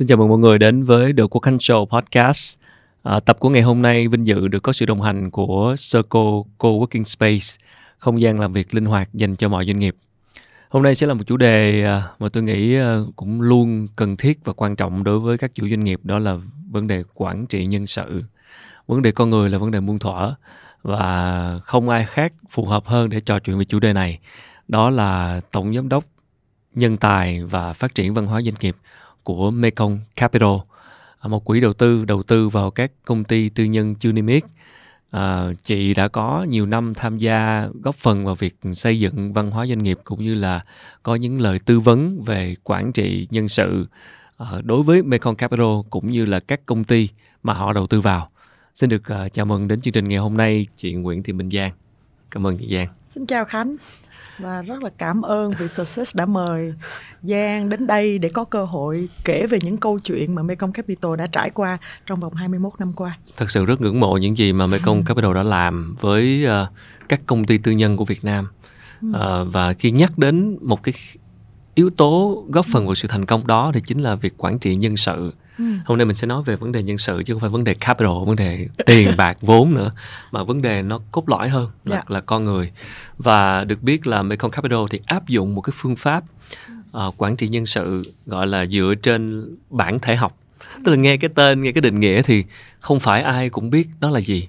Xin chào mừng mọi người đến với The Quốc Khánh Show Podcast. À, tập của ngày hôm nay vinh dự được có sự đồng hành của Circle Co-working Space, không gian làm việc linh hoạt dành cho mọi doanh nghiệp. Hôm nay sẽ là một chủ đề à, mà tôi nghĩ à, cũng luôn cần thiết và quan trọng đối với các chủ doanh nghiệp đó là vấn đề quản trị nhân sự. Vấn đề con người là vấn đề muôn thuở và không ai khác phù hợp hơn để trò chuyện về chủ đề này. Đó là Tổng Giám đốc Nhân tài và Phát triển Văn hóa Doanh nghiệp của Mekong Capital, à, một quỹ đầu tư đầu tư vào các công ty tư nhân chưa niêm yết. À, chị đã có nhiều năm tham gia góp phần vào việc xây dựng văn hóa doanh nghiệp cũng như là có những lời tư vấn về quản trị nhân sự à, đối với Mekong Capital cũng như là các công ty mà họ đầu tư vào. Xin được uh, chào mừng đến chương trình ngày hôm nay chị Nguyễn Thị Minh Giang. Cảm ơn chị Giang. Xin chào Khánh và rất là cảm ơn vì Success đã mời Giang đến đây để có cơ hội kể về những câu chuyện mà Mekong Capital đã trải qua trong vòng 21 năm qua. Thật sự rất ngưỡng mộ những gì mà Mekong ừ. Capital đã làm với uh, các công ty tư nhân của Việt Nam. Uh, và khi nhắc đến một cái yếu tố góp phần vào sự thành công đó thì chính là việc quản trị nhân sự Ừ. hôm nay mình sẽ nói về vấn đề nhân sự chứ không phải vấn đề capital vấn đề tiền bạc vốn nữa mà vấn đề nó cốt lõi hơn là, yeah. Dạ. là con người và được biết là Mekong Capital thì áp dụng một cái phương pháp uh, quản trị nhân sự gọi là dựa trên bản thể học tức là nghe cái tên nghe cái định nghĩa thì không phải ai cũng biết đó là gì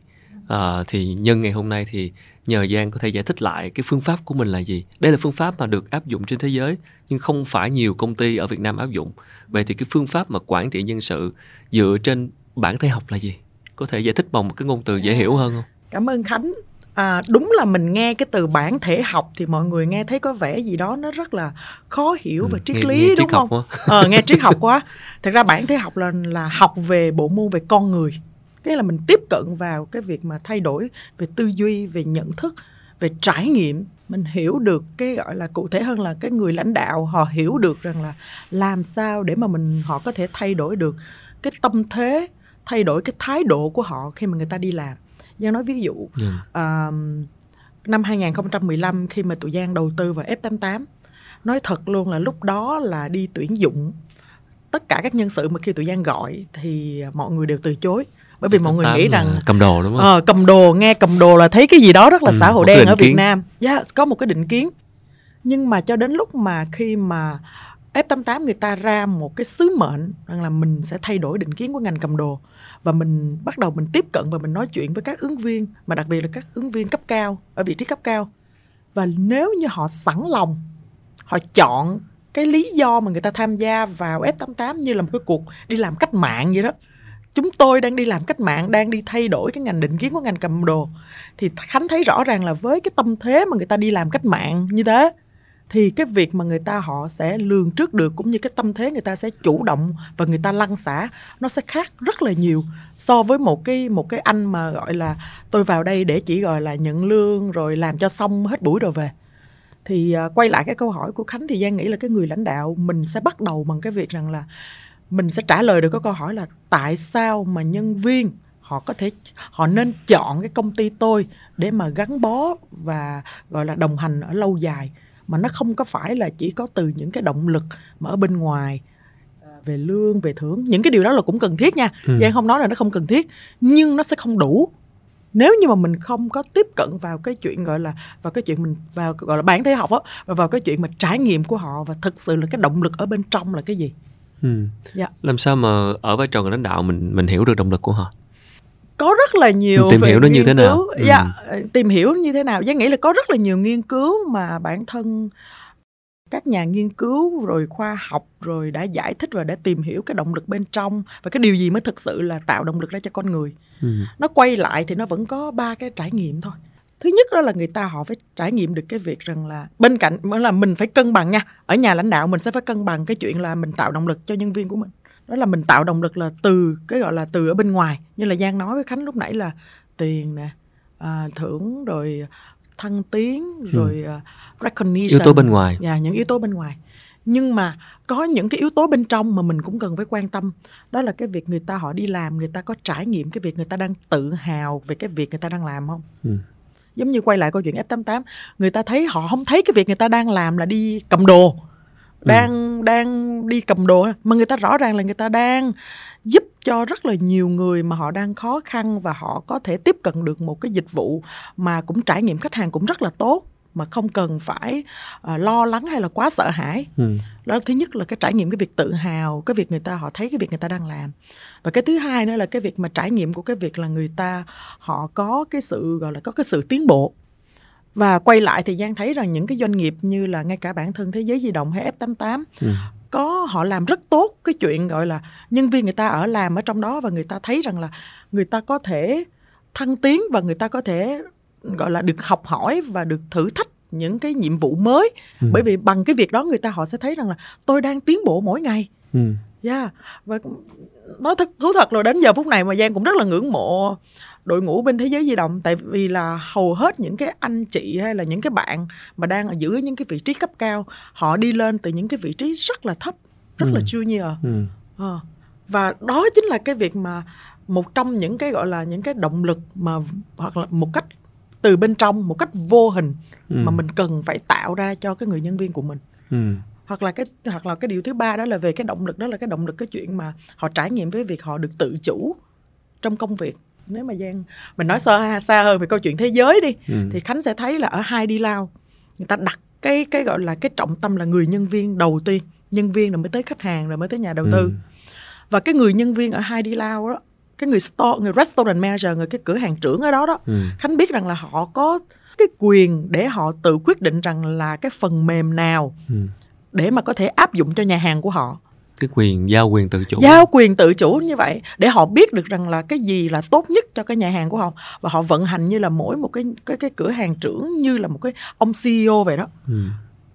uh, thì nhân ngày hôm nay thì nhờ Giang có thể giải thích lại cái phương pháp của mình là gì. Đây là phương pháp mà được áp dụng trên thế giới nhưng không phải nhiều công ty ở Việt Nam áp dụng. Vậy thì cái phương pháp mà quản trị nhân sự dựa trên bản thể học là gì? Có thể giải thích bằng một cái ngôn từ dễ hiểu hơn không? Cảm ơn Khánh. À, đúng là mình nghe cái từ bản thể học thì mọi người nghe thấy có vẻ gì đó nó rất là khó hiểu và ừ, triết nghe, lý nghe đúng không? Ờ, nghe triết học quá. Thật ra bản thể học là là học về bộ môn về con người cái là mình tiếp cận vào cái việc mà thay đổi về tư duy về nhận thức về trải nghiệm. Mình hiểu được cái gọi là cụ thể hơn là cái người lãnh đạo họ hiểu được rằng là làm sao để mà mình họ có thể thay đổi được cái tâm thế thay đổi cái thái độ của họ khi mà người ta đi làm. Giang nói ví dụ yeah. uh, năm 2015 khi mà tụi Giang đầu tư vào F88 nói thật luôn là lúc đó là đi tuyển dụng. Tất cả các nhân sự mà khi tụi Giang gọi thì mọi người đều từ chối bởi vì mọi người nghĩ rằng cầm đồ đúng không? À, cầm đồ nghe cầm đồ là thấy cái gì đó rất là ừ, xã hội đen ở Việt kiến. Nam. Yeah, dạ, có một cái định kiến. Nhưng mà cho đến lúc mà khi mà F88 người ta ra một cái sứ mệnh rằng là mình sẽ thay đổi định kiến của ngành cầm đồ và mình bắt đầu mình tiếp cận và mình nói chuyện với các ứng viên mà đặc biệt là các ứng viên cấp cao ở vị trí cấp cao và nếu như họ sẵn lòng họ chọn cái lý do mà người ta tham gia vào F88 như là một cái cuộc đi làm cách mạng vậy đó chúng tôi đang đi làm cách mạng đang đi thay đổi cái ngành định kiến của ngành cầm đồ. Thì khánh thấy rõ ràng là với cái tâm thế mà người ta đi làm cách mạng như thế thì cái việc mà người ta họ sẽ lường trước được cũng như cái tâm thế người ta sẽ chủ động và người ta lăn xả nó sẽ khác rất là nhiều so với một cái một cái anh mà gọi là tôi vào đây để chỉ gọi là nhận lương rồi làm cho xong hết buổi rồi về. Thì uh, quay lại cái câu hỏi của khánh thì giang nghĩ là cái người lãnh đạo mình sẽ bắt đầu bằng cái việc rằng là mình sẽ trả lời được cái câu hỏi là tại sao mà nhân viên họ có thể họ nên chọn cái công ty tôi để mà gắn bó và gọi là đồng hành ở lâu dài mà nó không có phải là chỉ có từ những cái động lực mà ở bên ngoài à, về lương về thưởng. Những cái điều đó là cũng cần thiết nha. Ừ. giang không nói là nó không cần thiết nhưng nó sẽ không đủ. Nếu như mà mình không có tiếp cận vào cái chuyện gọi là vào cái chuyện mình vào gọi là bản thể học á và vào cái chuyện mà trải nghiệm của họ và thực sự là cái động lực ở bên trong là cái gì Ừ. Dạ. Làm sao mà ở vai trò người lãnh đạo mình mình hiểu được động lực của họ? Có rất là nhiều tìm hiểu nó như thế nào? Ừ. Dạ, tìm hiểu như thế nào? Giang nghĩ là có rất là nhiều nghiên cứu mà bản thân các nhà nghiên cứu rồi khoa học rồi đã giải thích và đã tìm hiểu cái động lực bên trong và cái điều gì mới thực sự là tạo động lực ra cho con người. Ừ. Nó quay lại thì nó vẫn có ba cái trải nghiệm thôi thứ nhất đó là người ta họ phải trải nghiệm được cái việc rằng là bên cạnh là mình phải cân bằng nha. Ở nhà lãnh đạo mình sẽ phải cân bằng cái chuyện là mình tạo động lực cho nhân viên của mình. Đó là mình tạo động lực là từ cái gọi là từ ở bên ngoài. Như là giang nói với khánh lúc nãy là tiền nè à, thưởng rồi thăng tiến ừ. rồi ừ. uh, recognition. Yếu tố bên ngoài. Dạ yeah, những yếu tố bên ngoài. Nhưng mà có những cái yếu tố bên trong mà mình cũng cần phải quan tâm. Đó là cái việc người ta họ đi làm người ta có trải nghiệm cái việc người ta đang tự hào về cái việc người ta đang làm không? Ừ giống như quay lại câu chuyện F88 người ta thấy họ không thấy cái việc người ta đang làm là đi cầm đồ đang ừ. đang đi cầm đồ mà người ta rõ ràng là người ta đang giúp cho rất là nhiều người mà họ đang khó khăn và họ có thể tiếp cận được một cái dịch vụ mà cũng trải nghiệm khách hàng cũng rất là tốt mà không cần phải uh, lo lắng hay là quá sợ hãi ừ. đó thứ nhất là cái trải nghiệm cái việc tự hào cái việc người ta họ thấy cái việc người ta đang làm và cái thứ hai nữa là cái việc mà trải nghiệm của cái việc là người ta họ có cái sự gọi là có cái sự tiến bộ và quay lại thì Giang thấy rằng những cái doanh nghiệp như là ngay cả bản thân Thế giới di động hay F88 ừ. có họ làm rất tốt cái chuyện gọi là nhân viên người ta ở làm ở trong đó và người ta thấy rằng là người ta có thể thăng tiến và người ta có thể gọi là được học hỏi và được thử thách những cái nhiệm vụ mới ừ. bởi vì bằng cái việc đó người ta họ sẽ thấy rằng là tôi đang tiến bộ mỗi ngày ừ. yeah. và nói thật thú thật là đến giờ phút này mà giang cũng rất là ngưỡng mộ đội ngũ bên thế giới di động tại vì là hầu hết những cái anh chị hay là những cái bạn mà đang ở giữ những cái vị trí cấp cao họ đi lên từ những cái vị trí rất là thấp rất ừ. là junior ừ. à, và đó chính là cái việc mà một trong những cái gọi là những cái động lực mà hoặc là một cách từ bên trong một cách vô hình ừ. mà mình cần phải tạo ra cho cái người nhân viên của mình ừ. hoặc là cái hoặc là cái điều thứ ba đó là về cái động lực đó là cái động lực cái chuyện mà họ trải nghiệm với việc họ được tự chủ trong công việc nếu mà giang mình nói xa xa hơn về câu chuyện thế giới đi ừ. thì khánh sẽ thấy là ở hai đi lao người ta đặt cái cái gọi là cái trọng tâm là người nhân viên đầu tiên nhân viên rồi mới tới khách hàng rồi mới tới nhà đầu tư ừ. và cái người nhân viên ở hai đi lao đó cái người store người restaurant manager người cái cửa hàng trưởng ở đó đó ừ. khánh biết rằng là họ có cái quyền để họ tự quyết định rằng là cái phần mềm nào ừ. để mà có thể áp dụng cho nhà hàng của họ cái quyền giao quyền tự chủ giao quyền tự chủ như vậy để họ biết được rằng là cái gì là tốt nhất cho cái nhà hàng của họ và họ vận hành như là mỗi một cái cái cái cửa hàng trưởng như là một cái ông CEO vậy đó ừ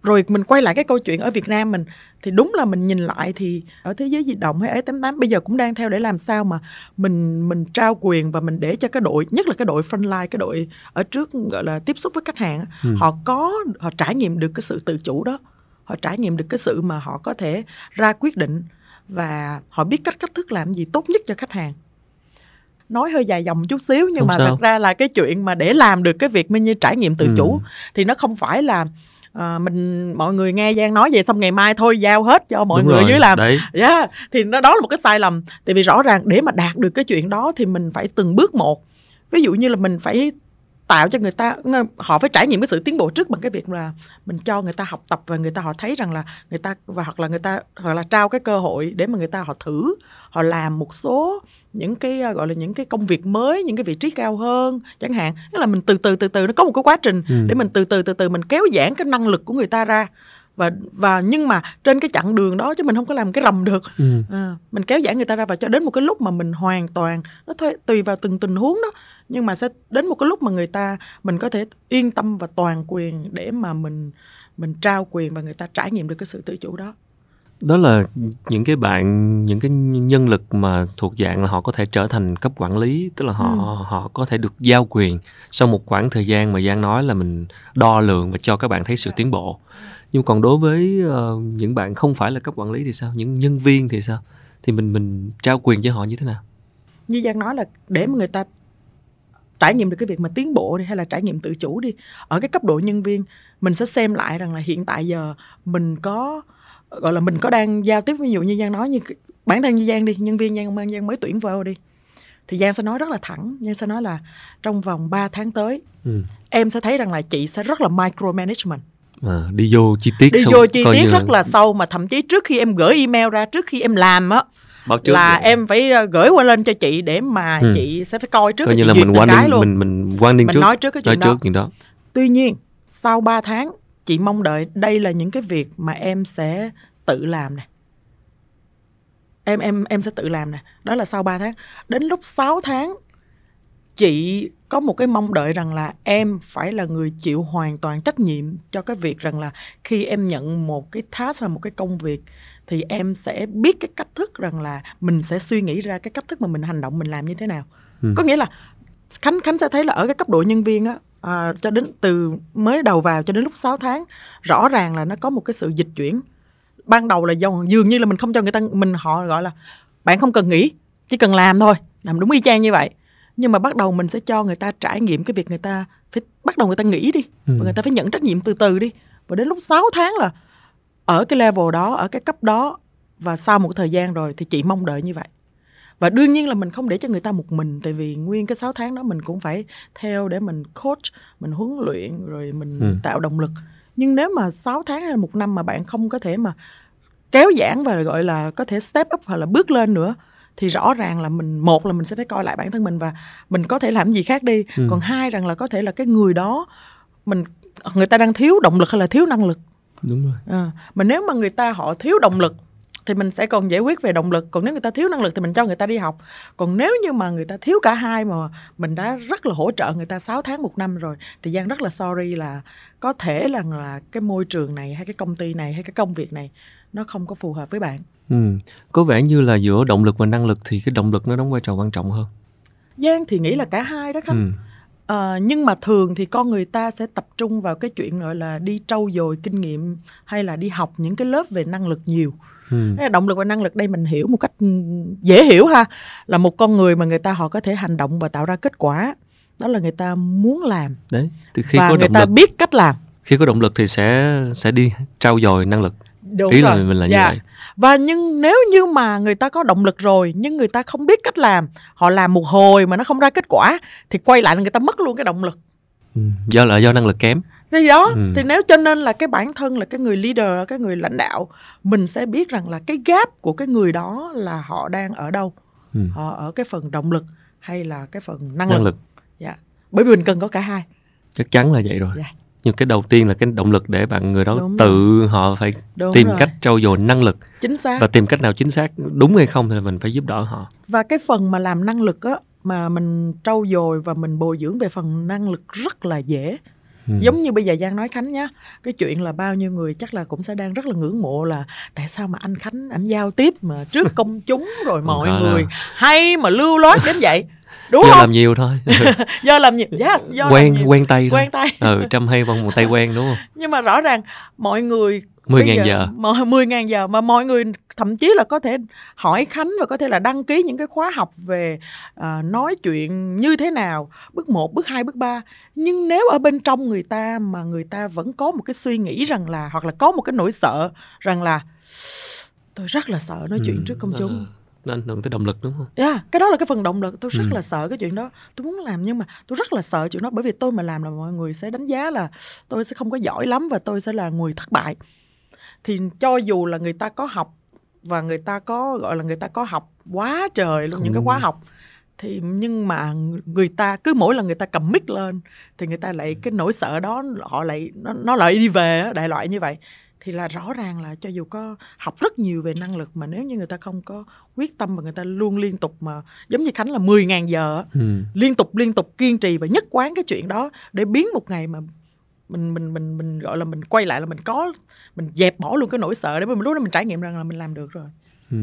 rồi mình quay lại cái câu chuyện ở Việt Nam mình thì đúng là mình nhìn lại thì ở thế giới di động hay A88 bây giờ cũng đang theo để làm sao mà mình mình trao quyền và mình để cho cái đội nhất là cái đội frontline cái đội ở trước gọi là tiếp xúc với khách hàng ừ. họ có họ trải nghiệm được cái sự tự chủ đó họ trải nghiệm được cái sự mà họ có thể ra quyết định và họ biết cách cách thức làm gì tốt nhất cho khách hàng nói hơi dài dòng chút xíu nhưng không mà sao. thật ra là cái chuyện mà để làm được cái việc như trải nghiệm tự ừ. chủ thì nó không phải là à, mình mọi người nghe giang nói vậy xong ngày mai thôi giao hết cho mọi Đúng người rồi. dưới làm Đấy. Yeah. thì nó đó là một cái sai lầm tại vì rõ ràng để mà đạt được cái chuyện đó thì mình phải từng bước một ví dụ như là mình phải tạo cho người ta họ phải trải nghiệm cái sự tiến bộ trước bằng cái việc là mình cho người ta học tập và người ta họ thấy rằng là người ta và hoặc là người ta hoặc là trao cái cơ hội để mà người ta họ thử họ làm một số những cái à, gọi là những cái công việc mới những cái vị trí cao hơn chẳng hạn tức là mình từ từ từ từ nó có một cái quá trình ừ. để mình từ từ từ từ mình kéo giãn cái năng lực của người ta ra và và nhưng mà trên cái chặng đường đó chứ mình không có làm cái rầm được ừ. à, mình kéo giãn người ta ra và cho đến một cái lúc mà mình hoàn toàn nó thuê, tùy vào từng tình huống đó nhưng mà sẽ đến một cái lúc mà người ta mình có thể yên tâm và toàn quyền để mà mình mình trao quyền và người ta trải nghiệm được cái sự tự chủ đó đó là những cái bạn những cái nhân lực mà thuộc dạng là họ có thể trở thành cấp quản lý tức là họ ừ. họ có thể được giao quyền sau một khoảng thời gian mà giang nói là mình đo lường và cho các bạn thấy sự tiến bộ. Nhưng còn đối với uh, những bạn không phải là cấp quản lý thì sao? Những nhân viên thì sao? Thì mình mình trao quyền cho họ như thế nào? Như giang nói là để mà người ta trải nghiệm được cái việc mà tiến bộ đi hay là trải nghiệm tự chủ đi ở cái cấp độ nhân viên mình sẽ xem lại rằng là hiện tại giờ mình có gọi là mình có đang giao tiếp ví dụ như giang nói như bản thân như giang đi nhân viên giang an giang mới tuyển vào đi thì giang sẽ nói rất là thẳng giang sẽ nói là trong vòng 3 tháng tới ừ. em sẽ thấy rằng là chị sẽ rất là micromanagement à, đi vô chi tiết đi vô chi tiết rất là... là sâu mà thậm chí trước khi em gửi email ra trước khi em làm á là vậy. em phải ờ, gửi qua lên cho chị để mà ừ. chị sẽ phải coi trước coi như là mình quan cái luôn. mình mình quan mình trước nói trước cái chuyện nói đó. trước chuyện đó tuy nhiên sau 3 tháng chị mong đợi đây là những cái việc mà em sẽ tự làm nè. Em em em sẽ tự làm nè. Đó là sau 3 tháng. Đến lúc 6 tháng chị có một cái mong đợi rằng là em phải là người chịu hoàn toàn trách nhiệm cho cái việc rằng là khi em nhận một cái task hay một cái công việc thì em sẽ biết cái cách thức rằng là mình sẽ suy nghĩ ra cái cách thức mà mình hành động mình làm như thế nào. Ừ. có nghĩa là khánh khánh sẽ thấy là ở cái cấp độ nhân viên á à, cho đến từ mới đầu vào cho đến lúc 6 tháng rõ ràng là nó có một cái sự dịch chuyển. Ban đầu là do dường như là mình không cho người ta mình họ gọi là bạn không cần nghĩ chỉ cần làm thôi làm đúng y chang như vậy. Nhưng mà bắt đầu mình sẽ cho người ta trải nghiệm cái việc người ta phải bắt đầu người ta nghĩ đi ừ. và người ta phải nhận trách nhiệm từ từ đi. Và đến lúc 6 tháng là ở cái level đó ở cái cấp đó và sau một thời gian rồi thì chị mong đợi như vậy và đương nhiên là mình không để cho người ta một mình tại vì nguyên cái 6 tháng đó mình cũng phải theo để mình coach mình huấn luyện rồi mình ừ. tạo động lực nhưng nếu mà 6 tháng hay là một năm mà bạn không có thể mà kéo giãn và gọi là có thể step up hoặc là bước lên nữa thì rõ ràng là mình một là mình sẽ phải coi lại bản thân mình và mình có thể làm gì khác đi ừ. còn hai rằng là có thể là cái người đó mình người ta đang thiếu động lực hay là thiếu năng lực đúng rồi à, mà nếu mà người ta họ thiếu động lực thì mình sẽ còn giải quyết về động lực. Còn nếu người ta thiếu năng lực thì mình cho người ta đi học. Còn nếu như mà người ta thiếu cả hai mà mình đã rất là hỗ trợ người ta 6 tháng một năm rồi thì giang rất là sorry là có thể là là cái môi trường này hay cái công ty này hay cái công việc này nó không có phù hợp với bạn. Ừ. có vẻ như là giữa động lực và năng lực thì cái động lực nó đóng vai trò quan trọng hơn. Giang thì nghĩ là cả hai đó khánh. Ừ. À, nhưng mà thường thì con người ta sẽ tập trung vào cái chuyện gọi là đi trau dồi kinh nghiệm hay là đi học những cái lớp về năng lực nhiều ừ. động lực và năng lực đây mình hiểu một cách dễ hiểu ha là một con người mà người ta họ có thể hành động và tạo ra kết quả đó là người ta muốn làm đấy từ khi và có người ta lực, biết cách làm khi có động lực thì sẽ sẽ đi trau dồi năng lực Đúng ý rồi. là mình là dạ. như vậy và nhưng nếu như mà người ta có động lực rồi nhưng người ta không biết cách làm họ làm một hồi mà nó không ra kết quả thì quay lại là người ta mất luôn cái động lực ừ. do là do năng lực kém thì đó ừ. thì nếu cho nên là cái bản thân là cái người leader cái người lãnh đạo mình sẽ biết rằng là cái gap của cái người đó là họ đang ở đâu ừ. họ ở cái phần động lực hay là cái phần năng, năng lực, lực. Dạ. bởi vì mình cần có cả hai chắc chắn là vậy rồi yeah. Dạ. nhưng cái đầu tiên là cái động lực để bạn người đó đúng tự rồi. họ phải đúng tìm rồi. cách trau dồi năng lực chính xác và tìm cách nào chính xác đúng hay không thì mình phải giúp đỡ họ và cái phần mà làm năng lực á mà mình trau dồi và mình bồi dưỡng về phần năng lực rất là dễ Ừ. giống như bây giờ giang nói khánh nhá cái chuyện là bao nhiêu người chắc là cũng sẽ đang rất là ngưỡng mộ là tại sao mà anh khánh anh giao tiếp mà trước công chúng rồi mọi người hay mà lưu loát đến vậy đúng do không? làm nhiều thôi. Do làm nhiều. Yes, do quen làm nhiều. quen tay quen tay. Ừ trăm hay bằng một tay quen đúng không? Nhưng mà rõ ràng mọi người 10 ngàn giờ. giờ. 10 ngàn giờ mà mọi người thậm chí là có thể hỏi Khánh và có thể là đăng ký những cái khóa học về uh, nói chuyện như thế nào bước 1, bước 2, bước 3 nhưng nếu ở bên trong người ta mà người ta vẫn có một cái suy nghĩ rằng là hoặc là có một cái nỗi sợ rằng là tôi rất là sợ nói chuyện ừ, trước công chúng nó ảnh hưởng tới động lực đúng không? Yeah, cái đó là cái phần động lực tôi rất ừ. là sợ cái chuyện đó tôi muốn làm nhưng mà tôi rất là sợ chuyện đó bởi vì tôi mà làm là mọi người sẽ đánh giá là tôi sẽ không có giỏi lắm và tôi sẽ là người thất bại thì cho dù là người ta có học và người ta có gọi là người ta có học quá trời luôn ừ. những cái khóa học thì nhưng mà người ta cứ mỗi lần người ta cầm mic lên thì người ta lại cái nỗi sợ đó họ lại nó nó lại đi về đại loại như vậy thì là rõ ràng là cho dù có học rất nhiều về năng lực mà nếu như người ta không có quyết tâm và người ta luôn liên tục mà giống như Khánh là 10.000 giờ ừ. liên tục liên tục kiên trì và nhất quán cái chuyện đó để biến một ngày mà mình mình mình mình gọi là mình quay lại là mình có mình dẹp bỏ luôn cái nỗi sợ để mình lúc đó mình trải nghiệm rằng là mình làm được rồi ừ.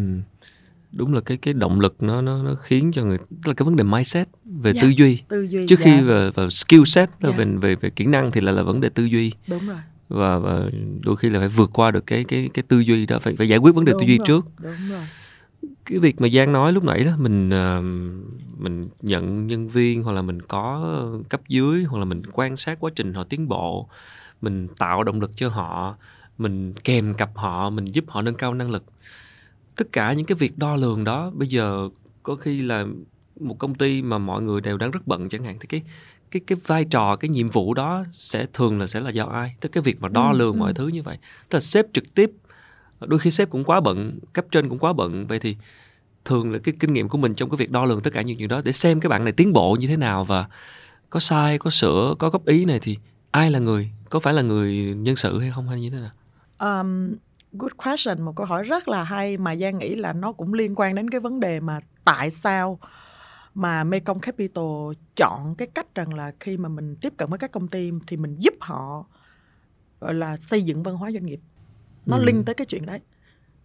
đúng là cái cái động lực nó nó nó khiến cho người tức là cái vấn đề mindset về yes, tư duy, tư duy trước yes. khi vào vào skill set yes. về về về kỹ năng thì là là vấn đề tư duy đúng rồi và, và đôi khi là phải vượt qua được cái cái cái tư duy đó phải phải giải quyết vấn đề đúng tư duy rồi, trước. đúng rồi. Cái việc mà giang nói lúc nãy đó mình uh, mình nhận nhân viên hoặc là mình có cấp dưới hoặc là mình quan sát quá trình họ tiến bộ mình tạo động lực cho họ mình kèm cặp họ mình giúp họ nâng cao năng lực. Tất cả những cái việc đo lường đó bây giờ có khi là một công ty mà mọi người đều đang rất bận chẳng hạn thì cái cái cái vai trò cái nhiệm vụ đó sẽ thường là sẽ là do ai? Tức cái việc mà đo ừ, lường ừ, mọi thứ như vậy. Tức là sếp trực tiếp đôi khi sếp cũng quá bận cấp trên cũng quá bận. Vậy thì thường là cái kinh nghiệm của mình trong cái việc đo lường tất cả những chuyện đó để xem cái bạn này tiến bộ như thế nào và có sai có sửa có góp ý này thì ai là người? Có phải là người nhân sự hay không hay như thế nào? Um, good question. Một câu hỏi rất là hay mà giang nghĩ là nó cũng liên quan đến cái vấn đề mà tại sao mà Mekong Capital chọn cái cách rằng là khi mà mình tiếp cận với các công ty thì mình giúp họ gọi là xây dựng văn hóa doanh nghiệp nó ừ. liên tới cái chuyện đấy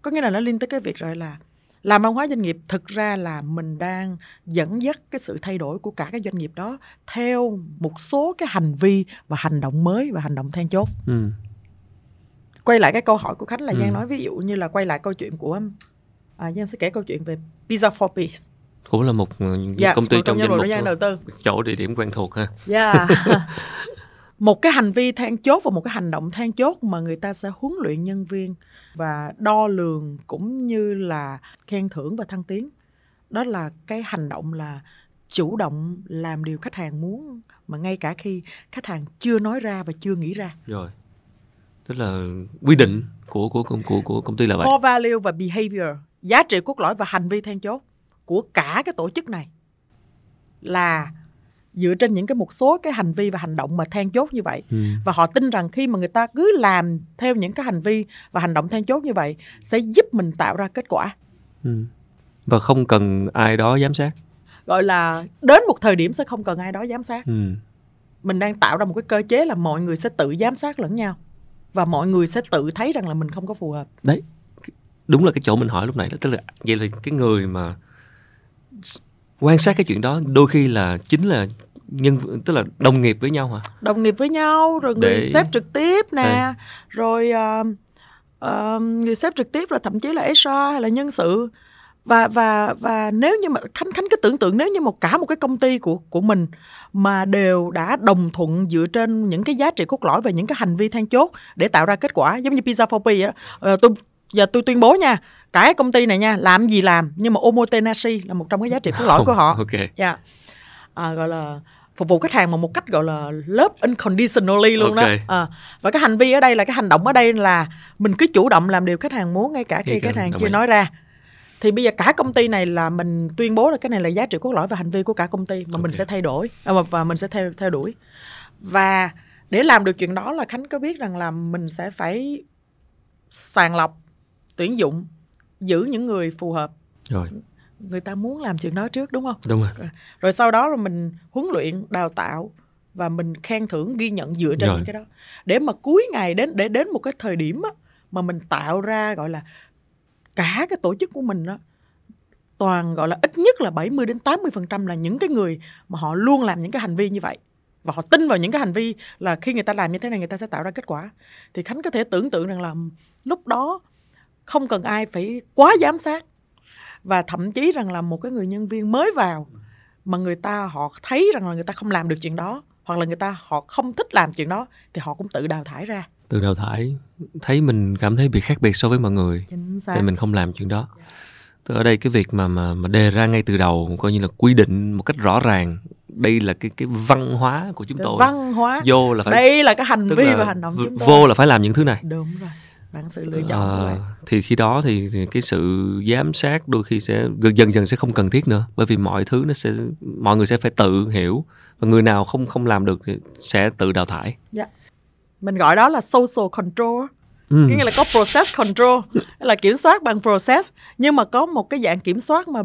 có nghĩa là nó liên tới cái việc rồi là làm văn hóa doanh nghiệp thực ra là mình đang dẫn dắt cái sự thay đổi của cả cái doanh nghiệp đó theo một số cái hành vi và hành động mới và hành động then chốt ừ. quay lại cái câu hỏi của khánh là ừ. giang nói ví dụ như là quay lại câu chuyện của à, giang sẽ kể câu chuyện về pizza for peace cũng là một dạ, công ty trong danh mục đầu tư. chỗ địa điểm quen thuộc ha. Yeah. một cái hành vi then chốt và một cái hành động then chốt mà người ta sẽ huấn luyện nhân viên và đo lường cũng như là khen thưởng và thăng tiến. Đó là cái hành động là chủ động làm điều khách hàng muốn mà ngay cả khi khách hàng chưa nói ra và chưa nghĩ ra. Rồi. Tức là quy định của của của của, của công ty là vậy. Core value và behavior giá trị cốt lõi và hành vi then chốt của cả cái tổ chức này là dựa trên những cái một số cái hành vi và hành động mà then chốt như vậy ừ. và họ tin rằng khi mà người ta cứ làm theo những cái hành vi và hành động then chốt như vậy sẽ giúp mình tạo ra kết quả ừ. và không cần ai đó giám sát gọi là đến một thời điểm sẽ không cần ai đó giám sát ừ. mình đang tạo ra một cái cơ chế là mọi người sẽ tự giám sát lẫn nhau và mọi người sẽ tự thấy rằng là mình không có phù hợp đấy đúng là cái chỗ mình hỏi lúc nãy đó tức là vậy là cái người mà quan sát cái chuyện đó đôi khi là chính là nhân tức là đồng nghiệp với nhau hả? Đồng nghiệp với nhau rồi người Để... sếp trực tiếp nè à. rồi uh, uh, người sếp trực tiếp rồi thậm chí là HR hay là nhân sự. Và và và nếu như mà khánh khánh cứ tưởng tượng nếu như một cả một cái công ty của của mình mà đều đã đồng thuận dựa trên những cái giá trị cốt lõi và những cái hành vi then chốt để tạo ra kết quả giống như pizza for p vậy tôi giờ tôi tuyên bố nha cái công ty này nha làm gì làm nhưng mà omotenashi là một trong cái giá trị cốt lõi của họ okay. yeah. Dạ. à, gọi là phục vụ khách hàng bằng một cách gọi là love unconditionally luôn okay. đó à, và cái hành vi ở đây là cái hành động ở đây là mình cứ chủ động làm điều khách hàng muốn ngay cả khi khách hàng chưa nói ra thì bây giờ cả công ty này là mình tuyên bố là cái này là giá trị cốt lõi và hành vi của cả công ty mà okay. mình sẽ thay đổi à, và mình sẽ theo theo đuổi và để làm được chuyện đó là khánh có biết rằng là mình sẽ phải sàng lọc tuyển dụng giữ những người phù hợp. Rồi. Người ta muốn làm chuyện đó trước đúng không? Đúng rồi. Rồi sau đó rồi mình huấn luyện đào tạo và mình khen thưởng ghi nhận dựa trên rồi. những cái đó. Để mà cuối ngày đến để đến một cái thời điểm á, mà mình tạo ra gọi là cả cái tổ chức của mình đó toàn gọi là ít nhất là 70 đến 80 phần trăm là những cái người mà họ luôn làm những cái hành vi như vậy. Và họ tin vào những cái hành vi là khi người ta làm như thế này người ta sẽ tạo ra kết quả. Thì khánh có thể tưởng tượng rằng là lúc đó không cần ai phải quá giám sát. Và thậm chí rằng là một cái người nhân viên mới vào mà người ta họ thấy rằng là người ta không làm được chuyện đó hoặc là người ta họ không thích làm chuyện đó thì họ cũng tự đào thải ra. Tự đào thải. Thấy mình cảm thấy bị khác biệt so với mọi người thì mình không làm chuyện đó. Từ ở đây cái việc mà mà mà đề ra ngay từ đầu coi như là quy định một cách rõ ràng. Đây là cái cái văn hóa của chúng tôi. văn hóa. Vô là phải đây là cái hành vi và hành động chúng tôi. vô là phải làm những thứ này. Đúng rồi bạn sự lựa chọn à, thì khi đó thì, thì cái sự giám sát đôi khi sẽ dần dần sẽ không cần thiết nữa bởi vì mọi thứ nó sẽ mọi người sẽ phải tự hiểu và người nào không không làm được thì sẽ tự đào thải dạ. mình gọi đó là social control ừ. nghĩa là có process control là kiểm soát bằng process nhưng mà có một cái dạng kiểm soát mà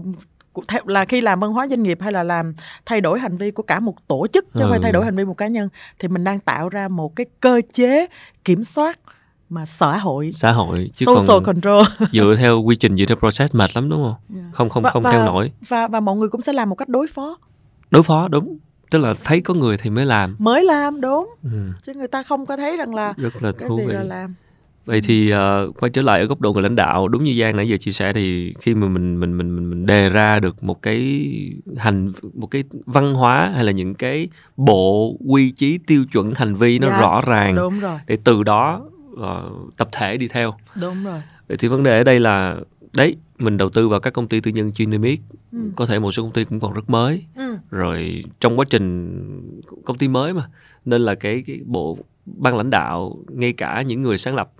là khi làm văn hóa doanh nghiệp hay là làm thay đổi hành vi của cả một tổ chức chứ không ừ. phải thay đổi hành vi một cá nhân thì mình đang tạo ra một cái cơ chế kiểm soát mà xã hội. Xã hội chứ social còn control. dựa theo quy trình dựa theo process mệt lắm đúng không? Yeah. không không và, không và, theo nổi. và và mọi người cũng sẽ làm một cách đối phó. Đối phó đúng. Tức là thấy có người thì mới làm. Mới làm đúng. Ừ. chứ người ta không có thấy rằng là rất là cái thú vị. là làm. Vậy thì uh, quay trở lại ở góc độ người lãnh đạo đúng như giang nãy giờ chia sẻ thì khi mà mình mình mình mình, mình đề ra được một cái hành một cái văn hóa hay là những cái bộ quy chí tiêu chuẩn hành vi nó yeah, rõ ràng đúng rồi. để từ đó uh, tập thể đi theo đúng rồi vậy thì vấn đề ở đây là đấy mình đầu tư vào các công ty tư nhân chuyên niêm yết ừ. có thể một số công ty cũng còn rất mới ừ. rồi trong quá trình công ty mới mà nên là cái cái bộ ban lãnh đạo ngay cả những người sáng lập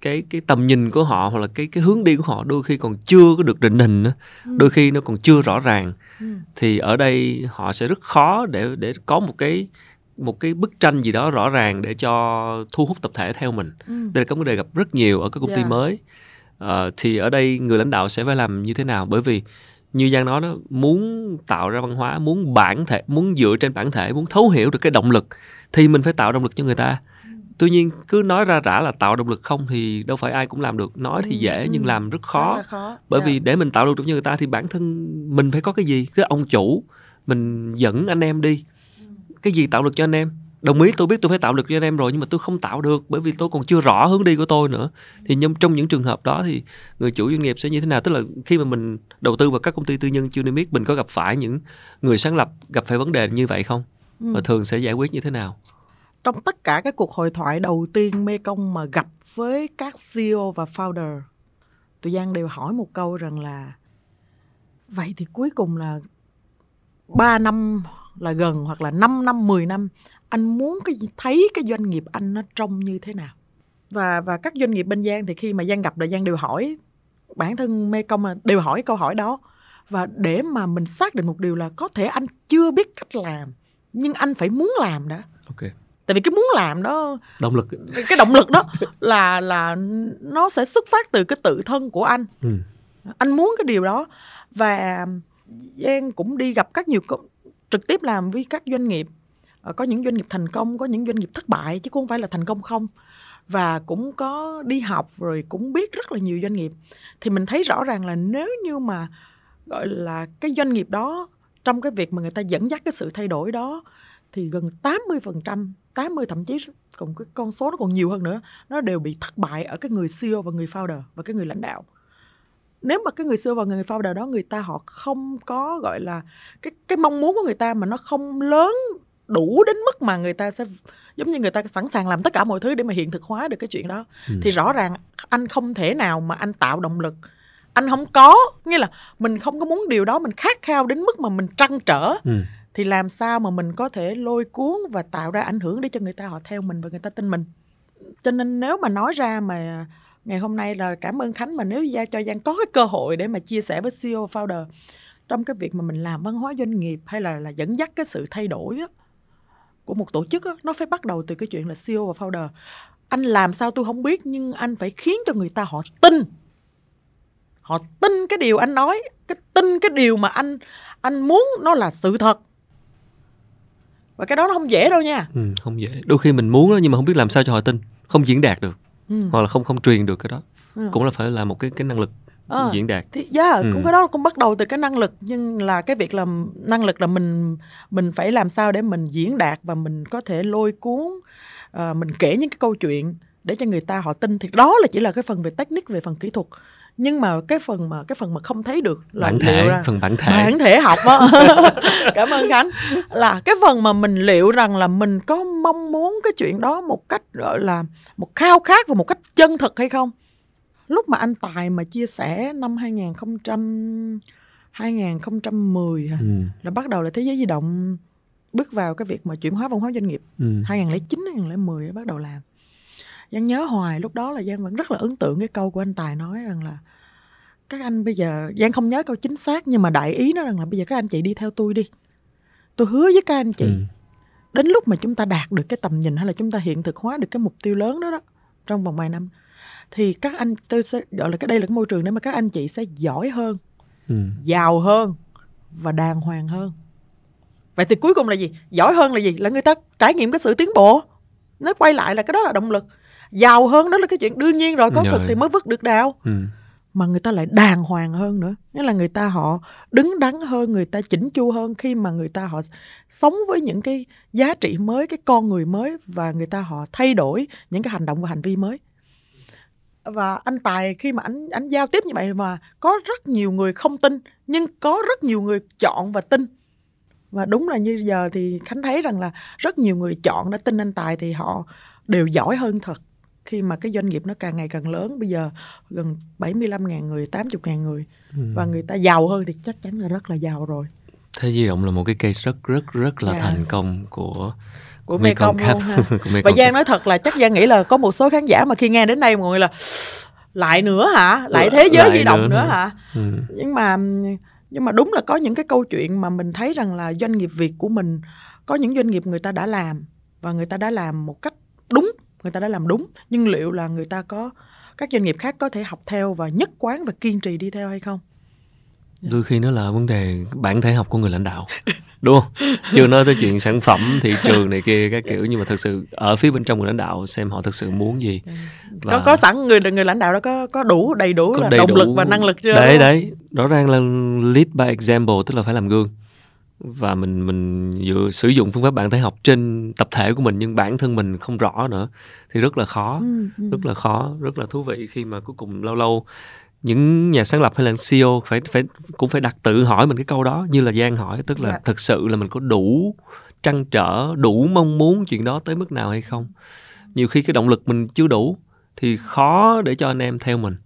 cái cái tầm nhìn của họ hoặc là cái cái hướng đi của họ đôi khi còn chưa có được định hình ừ. đôi khi nó còn chưa rõ ràng ừ. thì ở đây họ sẽ rất khó để để có một cái một cái bức tranh gì đó rõ ràng để cho thu hút tập thể theo mình ừ. đây là cái vấn đề gặp rất nhiều ở các công ty yeah. mới uh, thì ở đây người lãnh đạo sẽ phải làm như thế nào bởi vì như giang nói đó muốn tạo ra văn hóa muốn bản thể muốn dựa trên bản thể muốn thấu hiểu được cái động lực thì mình phải tạo động lực cho người ta ừ. tuy nhiên cứ nói ra rã là tạo động lực không thì đâu phải ai cũng làm được nói thì ừ, dễ ừ. nhưng làm rất khó, rất khó. bởi yeah. vì để mình tạo được cho người ta thì bản thân mình phải có cái gì cái ông chủ mình dẫn anh em đi cái gì tạo được cho anh em? Đồng ý tôi biết tôi phải tạo được cho anh em rồi nhưng mà tôi không tạo được bởi vì tôi còn chưa rõ hướng đi của tôi nữa. Thì nhưng trong những trường hợp đó thì người chủ doanh nghiệp sẽ như thế nào? Tức là khi mà mình đầu tư vào các công ty tư nhân chưa niêm yết mình có gặp phải những người sáng lập gặp phải vấn đề như vậy không? Ừ. và thường sẽ giải quyết như thế nào? Trong tất cả cái cuộc hội thoại đầu tiên Mê Công mà gặp với các CEO và founder tụi Giang đều hỏi một câu rằng là vậy thì cuối cùng là 3 năm là gần hoặc là 5 năm 10 năm anh muốn cái thấy cái doanh nghiệp anh nó trông như thế nào? Và và các doanh nghiệp bên Giang thì khi mà Giang gặp là Giang đều hỏi bản thân Mê Công đều hỏi câu hỏi đó. Và để mà mình xác định một điều là có thể anh chưa biết cách làm nhưng anh phải muốn làm đã ok. Tại vì cái muốn làm đó động lực. cái động lực đó là là nó sẽ xuất phát từ cái tự thân của anh. Ừ. anh muốn cái điều đó. Và Giang cũng đi gặp các nhiều trực tiếp làm với các doanh nghiệp. Ờ, có những doanh nghiệp thành công có những doanh nghiệp thất bại chứ cũng không phải là thành công không. Và cũng có đi học rồi cũng biết rất là nhiều doanh nghiệp. Thì mình thấy rõ ràng là nếu như mà gọi là cái doanh nghiệp đó trong cái việc mà người ta dẫn dắt cái sự thay đổi đó thì gần 80%, 80 thậm chí còn cái con số nó còn nhiều hơn nữa, nó đều bị thất bại ở cái người CEO và người founder và cái người lãnh đạo. Nếu mà cái người CEO và người founder đó người ta họ không có gọi là cái cái mong muốn của người ta mà nó không lớn đủ đến mức mà người ta sẽ giống như người ta sẵn sàng làm tất cả mọi thứ để mà hiện thực hóa được cái chuyện đó ừ. thì rõ ràng anh không thể nào mà anh tạo động lực anh không có nghĩa là mình không có muốn điều đó mình khát khao đến mức mà mình trăn trở ừ. thì làm sao mà mình có thể lôi cuốn và tạo ra ảnh hưởng để cho người ta họ theo mình và người ta tin mình cho nên nếu mà nói ra mà ngày hôm nay là cảm ơn khánh mà nếu gia cho giang có cái cơ hội để mà chia sẻ với ceo founder trong cái việc mà mình làm văn hóa doanh nghiệp hay là là dẫn dắt cái sự thay đổi á, của một tổ chức á, nó phải bắt đầu từ cái chuyện là CEO và founder. Anh làm sao tôi không biết nhưng anh phải khiến cho người ta họ tin. Họ tin cái điều anh nói cái tin cái điều mà anh anh muốn nó là sự thật. Và cái đó nó không dễ đâu nha. Ừ, không dễ. Đôi khi mình muốn đó nhưng mà không biết làm sao cho họ tin không diễn đạt được ừ. hoặc là không không truyền được cái đó ừ. cũng là phải là một cái cái năng lực à, diễn đạt thì yeah, ừ. cũng cái đó cũng bắt đầu từ cái năng lực nhưng là cái việc là năng lực là mình mình phải làm sao để mình diễn đạt và mình có thể lôi cuốn uh, mình kể những cái câu chuyện để cho người ta họ tin thì đó là chỉ là cái phần về technique về phần kỹ thuật nhưng mà cái phần mà cái phần mà không thấy được là bản thể ra, phần bản thể. Bản thể học á. Cảm ơn khánh. Là cái phần mà mình liệu rằng là mình có mong muốn cái chuyện đó một cách gọi là một khao khát và một cách chân thực hay không? Lúc mà anh tài mà chia sẻ năm 2000 2010 ừ. là bắt đầu là thế giới di động bước vào cái việc mà chuyển hóa văn hóa doanh nghiệp. Ừ. 2009 2010 bắt đầu làm Giang nhớ hoài lúc đó là Giang vẫn rất là ấn tượng cái câu của anh Tài nói rằng là các anh bây giờ Giang không nhớ câu chính xác nhưng mà đại ý nó rằng là bây giờ các anh chị đi theo tôi đi. Tôi hứa với các anh chị ừ. đến lúc mà chúng ta đạt được cái tầm nhìn hay là chúng ta hiện thực hóa được cái mục tiêu lớn đó đó trong vòng vài năm thì các anh tôi sẽ gọi là cái đây là cái môi trường để mà các anh chị sẽ giỏi hơn ừ. giàu hơn và đàng hoàng hơn. Vậy thì cuối cùng là gì? Giỏi hơn là gì? Là người ta trải nghiệm cái sự tiến bộ. Nó quay lại là cái đó là động lực giàu hơn đó là cái chuyện đương nhiên rồi có thực thì mới vứt được đào. Ừ. mà người ta lại đàng hoàng hơn nữa. Nghĩa là người ta họ đứng đắn hơn người ta chỉnh chu hơn khi mà người ta họ sống với những cái giá trị mới cái con người mới và người ta họ thay đổi những cái hành động và hành vi mới. Và anh tài khi mà anh anh giao tiếp như vậy mà có rất nhiều người không tin nhưng có rất nhiều người chọn và tin. Và đúng là như giờ thì khánh thấy rằng là rất nhiều người chọn đã tin anh tài thì họ đều giỏi hơn thật khi mà cái doanh nghiệp nó càng ngày càng lớn bây giờ gần 75 ngàn người 80 ngàn người ừ. và người ta giàu hơn thì chắc chắn là rất là giàu rồi Thế di động là một cái case rất rất rất là yes. thành công của của Mekong luôn ha. và Giang nói thật là chắc Giang nghĩ là có một số khán giả mà khi nghe đến đây mọi người là lại nữa hả lại thế giới lại di động nữa, nữa hả ừ. nhưng mà nhưng mà đúng là có những cái câu chuyện mà mình thấy rằng là doanh nghiệp việt của mình có những doanh nghiệp người ta đã làm và người ta đã làm một cách đúng người ta đã làm đúng. Nhưng liệu là người ta có các doanh nghiệp khác có thể học theo và nhất quán và kiên trì đi theo hay không? Đôi khi nó là vấn đề bản thể học của người lãnh đạo đúng không? Chưa nói tới chuyện sản phẩm thị trường này kia các kiểu nhưng mà thực sự ở phía bên trong người lãnh đạo xem họ thực sự muốn gì. Và có có sẵn người người lãnh đạo đó có có đủ đầy đủ có là đầy động đủ, lực và năng lực chưa? Đấy đấy. Rõ ràng là lead by example tức là phải làm gương và mình mình dựa sử dụng phương pháp bản thể học trên tập thể của mình nhưng bản thân mình không rõ nữa thì rất là khó ừ, ừ. rất là khó rất là thú vị khi mà cuối cùng lâu lâu những nhà sáng lập hay là CEO phải phải cũng phải đặt tự hỏi mình cái câu đó như là Giang hỏi tức là yeah. Dạ. thực sự là mình có đủ trăn trở đủ mong muốn chuyện đó tới mức nào hay không nhiều khi cái động lực mình chưa đủ thì khó để cho anh em theo mình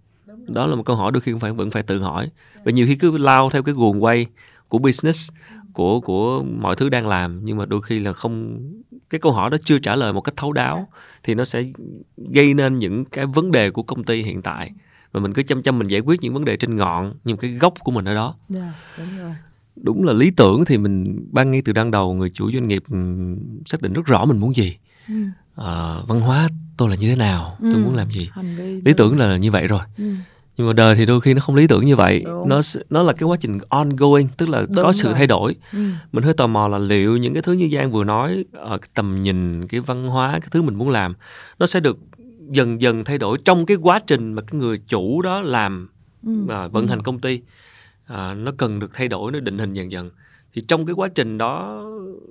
đó là một câu hỏi đôi khi cũng phải vẫn phải tự hỏi và nhiều khi cứ lao theo cái guồng quay của business của của mọi thứ đang làm nhưng mà đôi khi là không cái câu hỏi đó chưa trả lời một cách thấu đáo thì nó sẽ gây nên những cái vấn đề của công ty hiện tại. Và mình cứ chăm chăm mình giải quyết những vấn đề trên ngọn nhưng cái gốc của mình ở đó. Yeah, dạ, đúng rồi. Đúng là lý tưởng thì mình ban ngay từ ban đầu người chủ doanh nghiệp xác định rất rõ mình muốn gì. Ừ. à, văn hóa tôi là như thế nào ừ. tôi muốn làm gì. Lý tưởng là như vậy rồi. Ừ nhưng mà đời thì đôi khi nó không lý tưởng như vậy Đúng. nó nó là cái quá trình ongoing tức là Đúng có sự rồi. thay đổi ừ. mình hơi tò mò là liệu những cái thứ như giang vừa nói ở ờ, cái tầm nhìn cái văn hóa cái thứ mình muốn làm nó sẽ được dần dần thay đổi trong cái quá trình mà cái người chủ đó làm ừ. uh, vận ừ. hành công ty uh, nó cần được thay đổi nó định hình dần dần thì trong cái quá trình đó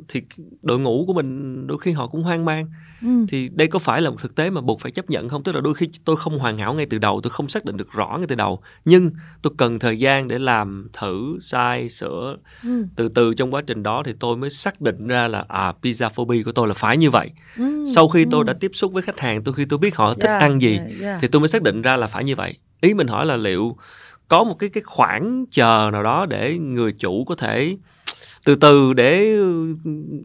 thì đội ngũ của mình đôi khi họ cũng hoang mang ừ. thì đây có phải là một thực tế mà buộc phải chấp nhận không tức là đôi khi tôi không hoàn hảo ngay từ đầu tôi không xác định được rõ ngay từ đầu nhưng tôi cần thời gian để làm thử sai sửa ừ. từ từ trong quá trình đó thì tôi mới xác định ra là à pizza phobia của tôi là phải như vậy ừ. sau khi tôi ừ. đã tiếp xúc với khách hàng tôi khi tôi biết họ thích yeah, ăn gì yeah, yeah. thì tôi mới xác định ra là phải như vậy ý mình hỏi là liệu có một cái cái khoảng chờ nào đó để người chủ có thể từ từ để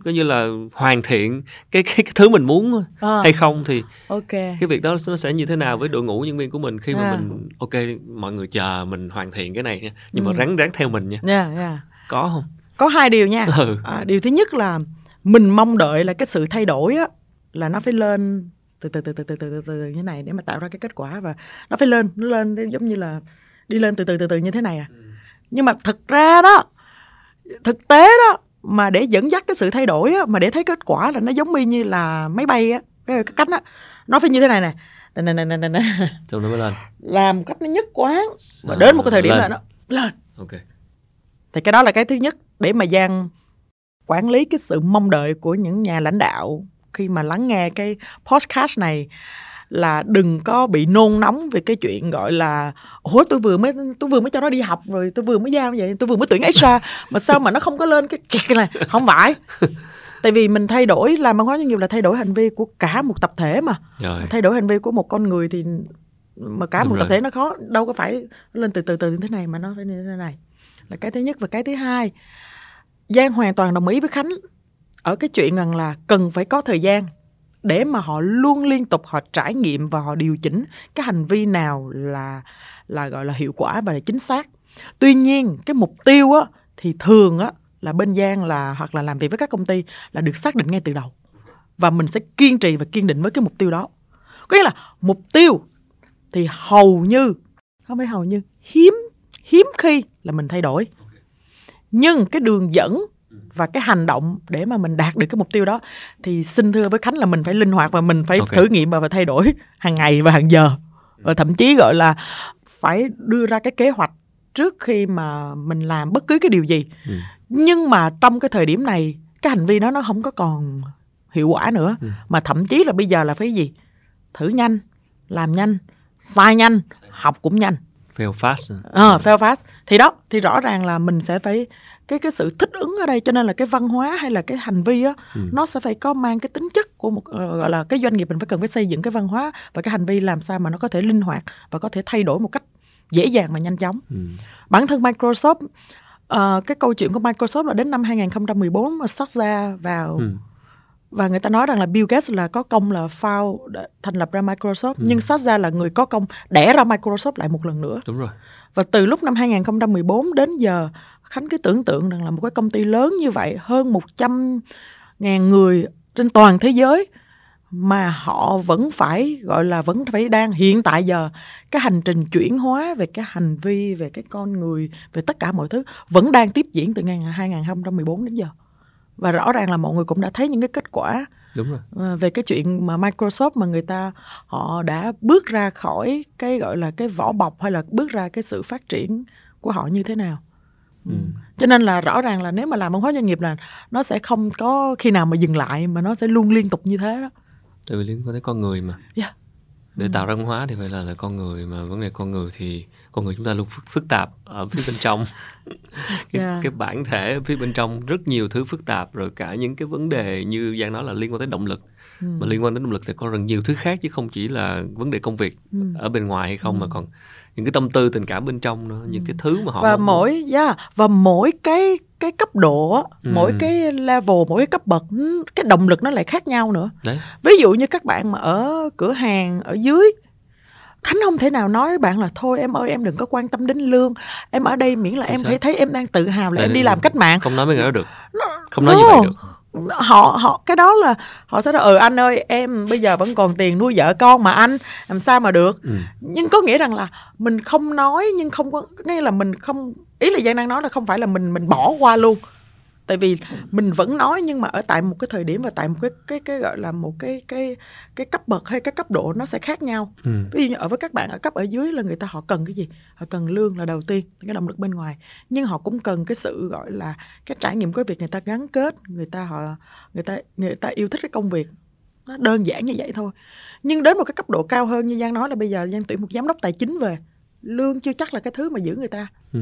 coi như là hoàn thiện cái cái, cái thứ mình muốn à. hay không thì ok cái việc đó nó sẽ như thế nào với đội ngũ nhân viên của mình khi à. mà mình ok mọi người chờ mình hoàn thiện cái này nha nhưng ừ. mà ráng ráng theo mình nha yeah, yeah. có không có hai điều nha ừ. à, điều thứ nhất là mình mong đợi là cái sự thay đổi á là nó phải lên từ từ từ từ từ từ từ, từ như này để mà tạo ra cái kết quả và nó phải lên nó lên giống như là đi lên từ từ từ từ như thế này à ừ. nhưng mà thực ra đó thực tế đó mà để dẫn dắt cái sự thay đổi á, mà để thấy kết quả là nó giống như là máy bay á cái, cái cách á nó phải như thế này nè. Nè nè nè nè nè nó mới lên. Làm cách nó nhất quán và đến một cái thời điểm lên. là nó lên. Ok. Thì cái đó là cái thứ nhất để mà giang quản lý cái sự mong đợi của những nhà lãnh đạo khi mà lắng nghe cái podcast này là đừng có bị nôn nóng về cái chuyện gọi là ủa tôi vừa mới tôi vừa mới cho nó đi học rồi tôi vừa mới giao vậy tôi vừa mới tuyển extra. Mà sao mà nó không có lên cái kẹt này? Không phải. Tại vì mình thay đổi làm văn hóa doanh nghiệp là thay đổi hành vi của cả một tập thể mà. Rồi. thay đổi hành vi của một con người thì mà cả Đúng một rồi. tập thể nó khó đâu có phải lên từ từ từ như thế này mà nó phải như thế này. Là cái thứ nhất và cái thứ hai giang hoàn toàn đồng ý với khánh ở cái chuyện rằng là cần phải có thời gian để mà họ luôn liên tục họ trải nghiệm và họ điều chỉnh cái hành vi nào là là gọi là hiệu quả và là chính xác. Tuy nhiên, cái mục tiêu á, thì thường á, là bên giang là, hoặc là làm việc với các công ty là được xác định ngay từ đầu. Và mình sẽ kiên trì và kiên định với cái mục tiêu đó. Có nghĩa là mục tiêu thì hầu như, không phải hầu như, hiếm hiếm khi là mình thay đổi. Nhưng cái đường dẫn và cái hành động để mà mình đạt được cái mục tiêu đó thì xin thưa với khánh là mình phải linh hoạt và mình phải okay. thử nghiệm và phải thay đổi hàng ngày và hàng giờ. Và thậm chí gọi là phải đưa ra cái kế hoạch trước khi mà mình làm bất cứ cái điều gì. Ừ. nhưng mà trong cái thời điểm này cái hành vi đó nó không có còn hiệu quả nữa. Ừ. mà thậm chí là bây giờ là phải gì? Thử nhanh làm nhanh sai nhanh học cũng nhanh. Fail fast. À, fail fast. Thì đó thì rõ ràng là mình sẽ phải cái cái sự thích ứng ở đây cho nên là cái văn hóa hay là cái hành vi á ừ. nó sẽ phải có mang cái tính chất của một uh, gọi là cái doanh nghiệp mình phải cần phải xây dựng cái văn hóa và cái hành vi làm sao mà nó có thể linh hoạt và có thể thay đổi một cách dễ dàng và nhanh chóng. Ừ. Bản thân Microsoft uh, cái câu chuyện của Microsoft là đến năm 2014 mà xuất ra vào ừ. và người ta nói rằng là Bill Gates là có công là found thành lập ra Microsoft ừ. nhưng sát ra là người có công đẻ ra Microsoft lại một lần nữa. Đúng rồi. Và từ lúc năm 2014 đến giờ Khánh cứ tưởng tượng rằng là một cái công ty lớn như vậy hơn 100 ngàn người trên toàn thế giới mà họ vẫn phải gọi là vẫn phải đang hiện tại giờ cái hành trình chuyển hóa về cái hành vi về cái con người về tất cả mọi thứ vẫn đang tiếp diễn từ ngày 2014 đến giờ. Và rõ ràng là mọi người cũng đã thấy những cái kết quả đúng rồi. ờ, về cái chuyện mà Microsoft mà người ta họ đã bước ra khỏi cái gọi là cái vỏ bọc hay là bước ra cái sự phát triển của họ như thế nào Ừ. cho nên là rõ ràng là nếu mà làm văn hóa doanh nghiệp là nó sẽ không có khi nào mà dừng lại mà nó sẽ luôn liên tục như thế đó tại vì liên quan tới con người mà yeah. để ừ. tạo ra văn hóa thì phải là là con người mà vấn đề con người thì con người chúng ta luôn phức, phức tạp ở phía bên trong cái, yeah. cái bản thể phía bên trong rất nhiều thứ phức tạp rồi cả những cái vấn đề như giang nói là liên quan tới động lực ừ. mà liên quan đến động lực thì có rất nhiều thứ khác chứ không chỉ là vấn đề công việc ừ. ở bên ngoài hay không ừ. mà còn những cái tâm tư tình cảm bên trong nữa những cái thứ mà họ và mỗi yeah, và mỗi cái cái cấp độ ừ. mỗi cái level mỗi cái cấp bậc cái động lực nó lại khác nhau nữa. Đấy. ví dụ như các bạn mà ở cửa hàng ở dưới Khánh không thể nào nói với bạn là thôi em ơi em đừng có quan tâm đến lương. Em ở đây miễn là em thấy thấy em đang tự hào là Đấy, em đi làm cách mạng. Không nói với người đó được. Không nói no. như vậy được họ họ cái đó là họ sẽ nói ừ anh ơi em bây giờ vẫn còn tiền nuôi vợ con mà anh làm sao mà được ừ. nhưng có nghĩa rằng là mình không nói nhưng không có nghĩa là mình không ý là giang đang nói là không phải là mình mình bỏ qua luôn tại vì mình vẫn nói nhưng mà ở tại một cái thời điểm và tại một cái cái cái gọi là một cái cái cái cấp bậc hay cái cấp độ nó sẽ khác nhau. Ừ. ví dụ như ở với các bạn ở cấp ở dưới là người ta họ cần cái gì? Họ cần lương là đầu tiên cái động lực bên ngoài. Nhưng họ cũng cần cái sự gọi là cái trải nghiệm cái việc người ta gắn kết người ta họ người ta người ta yêu thích cái công việc. Nó đơn giản như vậy thôi. Nhưng đến một cái cấp độ cao hơn như giang nói là bây giờ giang tuyển một giám đốc tài chính về lương chưa chắc là cái thứ mà giữ người ta. Ừ.